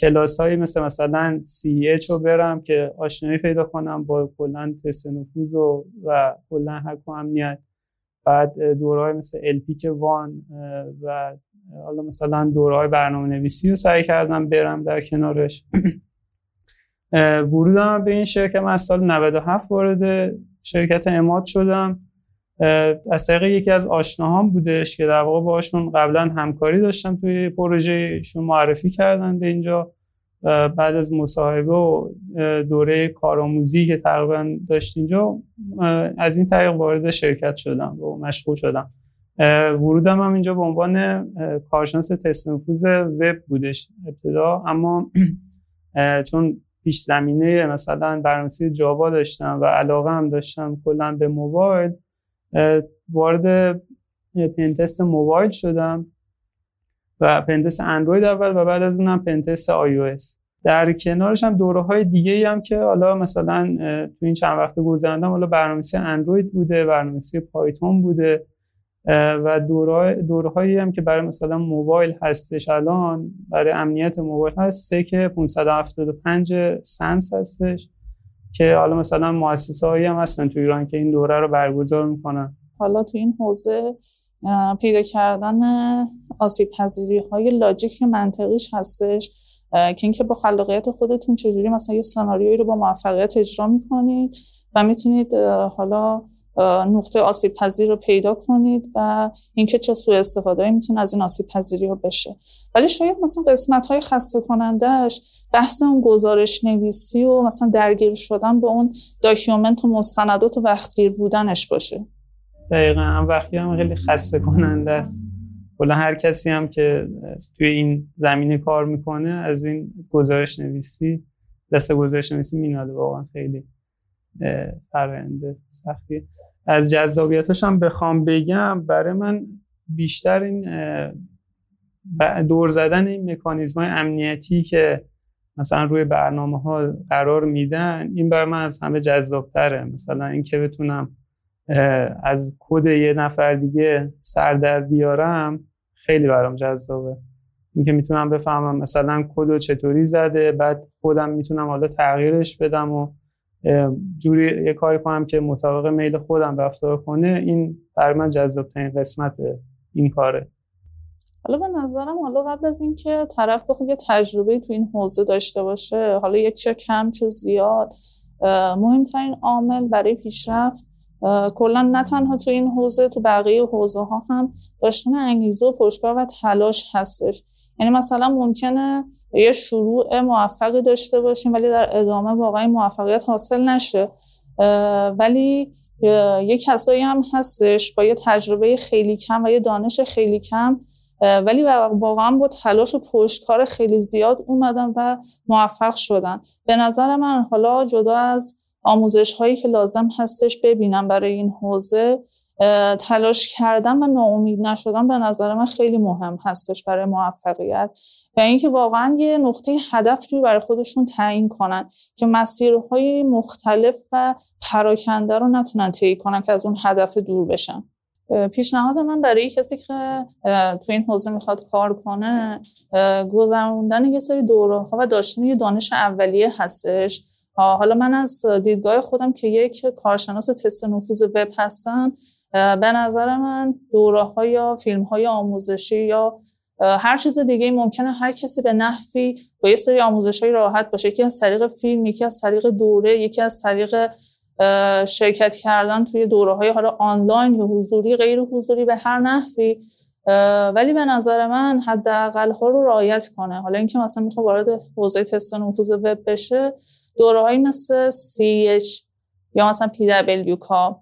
کلاس هایی مثل مثلا CEH رو برم که آشنایی پیدا کنم با کلا تست نفوذ و, و کلا و امنیت. بعد دورهای مثل LPIC One و حالا مثلا دورهای برنامه نویسی رو سعی کردم برم در کنارش. ورودم به این شرکت من از سال 97 وارد شرکت اماد شدم. از طریق یکی از آشناهام بودش که در واقع باشون قبلا همکاری داشتم توی پروژهشون معرفی کردن به اینجا. بعد از مصاحبه و دوره کارآموزی که تقریبا داشت اینجا از این طریق وارد شرکت شدم و مشغول شدم. ورودم هم اینجا به عنوان کارشناس تست نفوذ وب بودش ابتدا. اما چون پیش زمینه مثلا برنامه‌نویسی جاوا داشتم و علاقه هم داشتم کلا به موبایل وارد pentest موبایل شدم. و pentest اندروید اول و بعد از اونم pentest iOS در کنارش هم دوره های دیگه ای هم که حالا مثلا تو این چند وقت گذراندم حالا برنامه‌نویسی اندروید بوده برنامه‌نویسی پایتون بوده و دوره هایی هم که برای مثلا موبایل هستش الان برای امنیت موبایل هست سه که 575 سنس هستش که حالا مثلا مؤسسه هایی هم هستن تو ایران که این دوره رو برگزار می‌کنن. حالا تو این حوزه پیدا کردن آسیب پذیری های لاجیک منطقیش هستش که اینکه با خلاقیت خودتون چجوری مثلا یه سناریویی رو با موفقیت اجرا می‌کنید و می‌تونید حالا نقطه آسیب پذیر رو پیدا کنید و اینکه چه سوء استفاده می‌تونه از این آسیب پذیری رو بشه. ولی شاید مثلا قسمت های خسته کنندهش بحث اون گزارش نویسی و مثلا درگیر شدن به اون document و مستندات و وقتگیر بودنش باشه. دقیقا وقتی هم خیلی خسته کننده است. کلا هر کسی هم که توی این زمینه کار می‌کنه از این گزارش نویسی دست گزارش نویسی میناله. واقعا خیلی فرآیند سختیه. از جذابیتش هم بخوام بگم برای من بیشتر این دور زدن این مکانیزم های امنیتی که مثلا روی برنامه ها قرار میدن این برای من از همه جذابتره. مثلا اینکه بتونم از کد یه نفر دیگه سر در بیارم خیلی برام جذابه. اینکه می‌تونم بفهمم مثلا کد چطوری زده بعد خودم می‌تونم حالا تغییرش بدم و جوری یه کاری کنم که مطابق میل خودم رفتار کنه. این بر من جذاب ترین قسمت این کاره. حالا به نظرم حالا قبل از اینکه طرف بخواد یه تجربه تو این حوزه داشته باشه حالا یک چه کم چه زیاد مهمترین عامل برای پیشرفت کلا نه تنها تو این حوزه تو بقیه حوزه ها هم داشتن انگیزه و پشتکار و تلاش هستش. یعنی مثلا ممکنه یه شروع موفقی داشته باشیم ولی در ادامه واقعا موفقیت حاصل نشه. ولی یه کسایی هم هستش با یه تجربه خیلی کم و یه دانش خیلی کم ولی واقعا با تلاش و پشتکار خیلی زیاد اومدن و موفق شدن. به نظر من حالا جدا از آموزش هایی که لازم هستش ببینم برای این حوزه تلاش کردن و ناامید نشدن به نظر من خیلی مهم هستش برای موفقیت و اینکه واقعا یه نقطه هدف روی برای خودشون تعیین کنن که مسیرهای مختلف و پراکنده رو نتونن طی کنن که از اون هدف دور بشن. پیشنهاد من برای کسی که تو این حوزه می‌خواد کار کنه گذروندن یه سری دوره ها و داشتن یه دانش اولیه هستش. حالا من از دیدگاه خودم که یک کارشناس تست نفوذ وب هستم به نظر من دوره ها یا فیلم های آموزشی یا هر چیز دیگه ممکنه هر کسی به نحوی با یه سری آموزش های راحت باشه. یکی از طریق فیلم یکی از طریق دوره یکی از طریق شرکت کردن توی دوره های حالا آنلاین یا حضوری غیر حضوری به هر نحوی. ولی به نظر من حداقل ها رو رعایت کنه. حالا اینکه مثلا می‌خواد وارد حوزه تست نفوذ وب بشه دوره مثل CEH یا مثلا PWK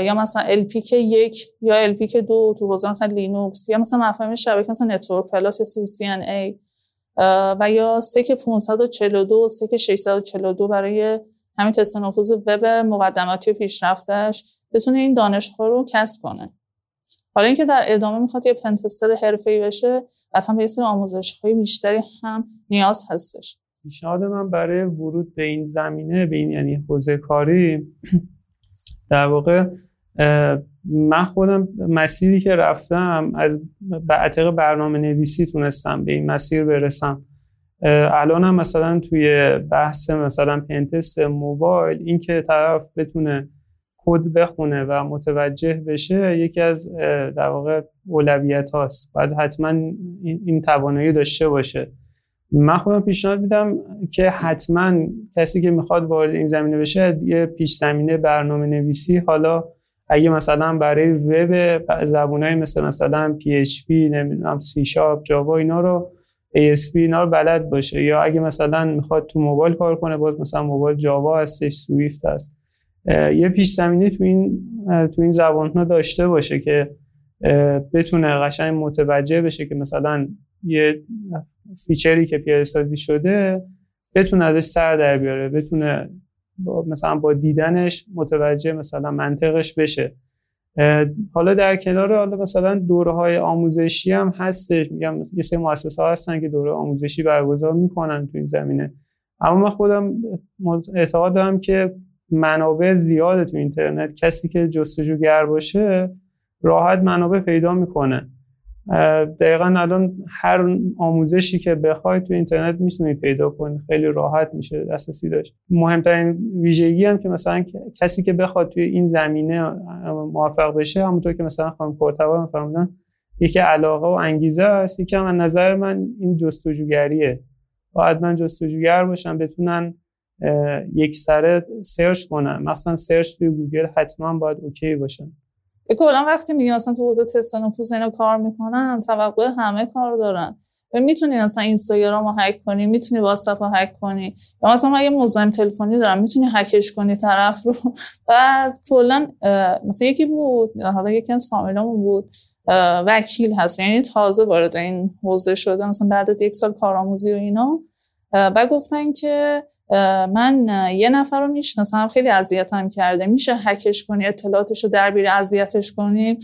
یا مثلا LPIC یک یا LPIC دو تو حوزه مثلا لینوکس یا مثلا مفاهیم شبکه مثلا Network Plus یا CCNA و یا SEC 542 SEC 642 برای همین تست نفوذ وب مقدماتی و پیشرفتش بتونه این دانش ها رو کسب کنه. حالا اینکه در ادامه می‌خواد یه پنتستر حرفه‌ای بشه قطعا به یه آموزش های بیشتری هم نیاز هستش. پیشنهاد من برای ورود به این زمینه به این یعنی حوزه کاری در واقع من خودم مسیری که رفتم از عطق برنامه نویسی تونستم به این مسیر برسم. الان هم مثلا توی بحث مثلا پنتست موبایل این که طرف بتونه کد بخونه و متوجه بشه یکی از در واقع اولویت هاست باید حتما این توانایی داشته باشه. من خودم پیشنهاد میدم که حتما کسی که می‌خواد وارد این زمینه بشه یه پیش زمینه برنامه نویسی حالا اگه مثلا برای وب زبونایی مثل مثلا PHP نمی‌دونم C Sharp جاوا اینا رو ASP اینا رو بلد باشه. یا اگه مثلا می‌خواد تو موبایل کار کنه باز مثلا موبایل جاوا هستش Swift هست. یه پیش زمینه تو این تو این زبان داشته باشه که بتونه قشنگ متوجه بشه که مثلا یه فیچری که پیاده سازی شده بتونه ازش سر در بیاره بتونه با مثلا با دیدنش متوجه مثلا منطقش بشه. حالا در کنار حالا مثلا دوره های آموزشی هم هستش. میگم یه سری مؤسسه ها هستن که دوره آموزشی برگزار می‌کنن تو این زمینه. اما من خودم اعتقاد دارم که منابع زیاده تو اینترنت کسی که جستجوگر باشه راحت منابع پیدا می‌کنه. دقیقا الان هر آموزشی که بخوای تو اینترنت می‌تونی پیدا کنی. خیلی راحت میشه دسترسی داشت. مهمترین ویژگی هم که مثلا کسی که بخواد توی این زمینه موفق بشه همونطور که مثلا خانم پرتوار فرمودن یکی علاقه و انگیزه هست یکی هم نظر من این جستجوگریه. باید من جستجوگر باشن بتونن یک سره search کنن. مثلا search توی گوگل حتما باید okay باشن. کلا وقتی میگی مثلا تو حوزه تست نفوذ اینا کار می‌کنن توقع همه کار دارن. می‌تونی مثلا اینستاگرام رو هک کنی می‌تونی واتساپ رو هک کنی. یا مثلا من یه مزاحم تلفنی دارم می‌تونی هکش کنی طرف رو. بعد کلا مثلا یکی بود حالا یکی از فامیلامون بود وکیل هست. یعنی تازه وارد این حوزه شده مثلا بعد از یک سال کارآموزی و اینا. و گفتن که من یه نفر رو می‌شناسم خیلی اذیتم کرده. میشه هکش کنی اطلاعاتش رو در بیری اذیتش کنی؟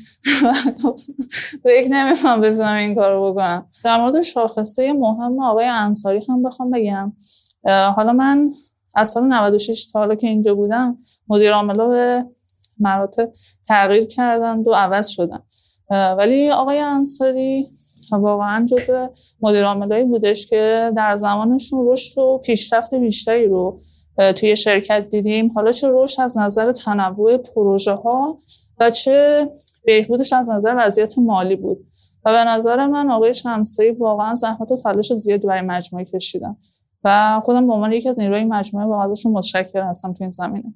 فکر نمیفهم بتونم این کار رو بکنم. در مورد شاخصه مهم آقای انصاری هم بخوام بگم. حالا من از سال 96 تا حالا که اینجا بودم مدیر عامل به مراتب تغییر کردند و عوض شدن ولی آقای انصاری واقعا جز مدیر عاملایی بودش که در زمانشون رشد و پیشرفت بیشتری رو توی شرکت دیدیم. حالا چه رشد از نظر تنوع پروژه ها و چه بهبودش از نظر وضعیت مالی بود. و به نظر من آقای شمسایی واقعا زحمت و تلاش زیادی برای مجموعه کشیدن. و خودم به عنوان یکی از نیروهای مجموعه واقعا ازشون متشکر هستم تو این زمینه.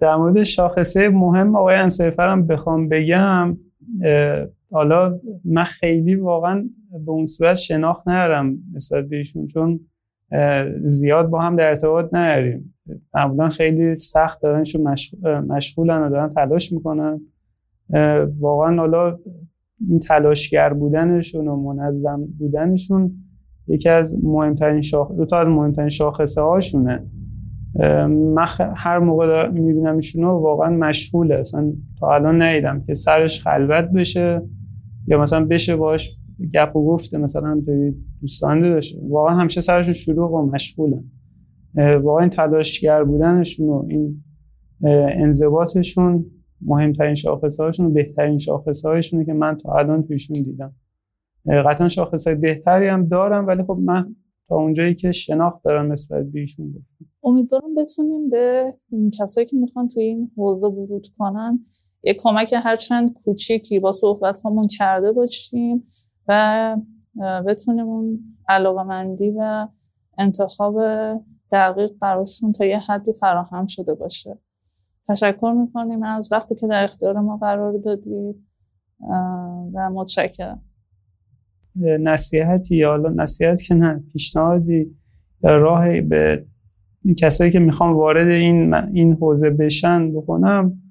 در مورد شاخصه مهم آقای انصاری بخوام بگم حالا من خیلی واقعا به اون صورت شناخت ندارم نسبت بهشون چون زیاد با هم در ارتباط نداریم. معمولا خیلی سخت دارنشون مشغولن و دارن تلاش می‌کنن. واقعا حالا این تلاشگر بودنشون و منظم بودنشون یکی از مهمترین شاخ... دو تا از مهمترین شاخصه هاشونه من هر موقع می‌بینم ایشونو واقعا مشغوله. اصلا تا الان ندیدم که سرش خلوت بشه. یا مثلا بشه باش گپ و گفته مثلا دوستانه داشته واقعا همیشه سرشون شروع و مشغولن. واقعا این تلاشگر بودنشون و این انضباطشون مهمترین شاخصه هاشون و بهترین شاخصه هاشونه که من تا الان تویشون دیدم. قطعا شاخص های بهتری هم دارم ولی خب من تا اونجایی که شناخت دارم نسبت به گفتم. امیدوارم بتونیم به کسایی که می‌خوان توی این حوزه ورود کنن یک کمک هرچند کوچیکی با صحبت همون کرده باشیم و بتونیم اون علاقه مندی و انتخاب دقیق براشون تا یه حدی فراهم شده باشه. تشکر می‌کنیم از وقتی که در اختیار ما قرار دادید و متشکرم. نصیحتی یا نصیحت که نه پیشنهادی راهی به کسایی که می‌خوام وارد این این حوزه بشن بکنم.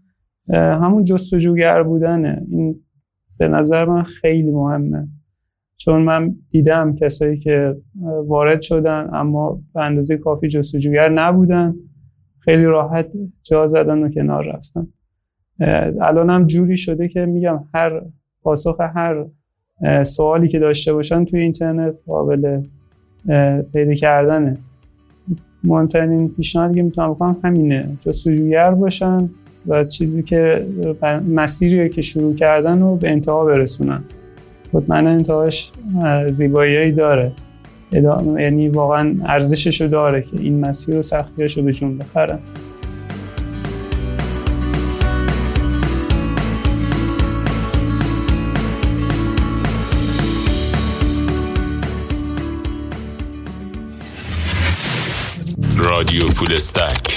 همون جستجوگر بودنه. این به نظر من خیلی مهمه. چون من دیدم کسایی که وارد شدن اما به اندازه کافی جستجوگر نبودن. خیلی راحت جا زدن و کنار رفتن. الان هم جوری شده که میگم هر پاسخ هر سوالی که داشته باشن توی اینترنت قابل پیدا کردنه. مهمترین پیشنهادی که می‌تونم بکنم همینه. جستجوگر باشن. و چیزی که مسیری که شروع کردن رو به انتها برسونن. مطمئنا انتهاش زیبایی داره. یعنی واقعا ارزشش رو داره که این مسیر و سختیش رو به جون بخرن. رادیو فول استک.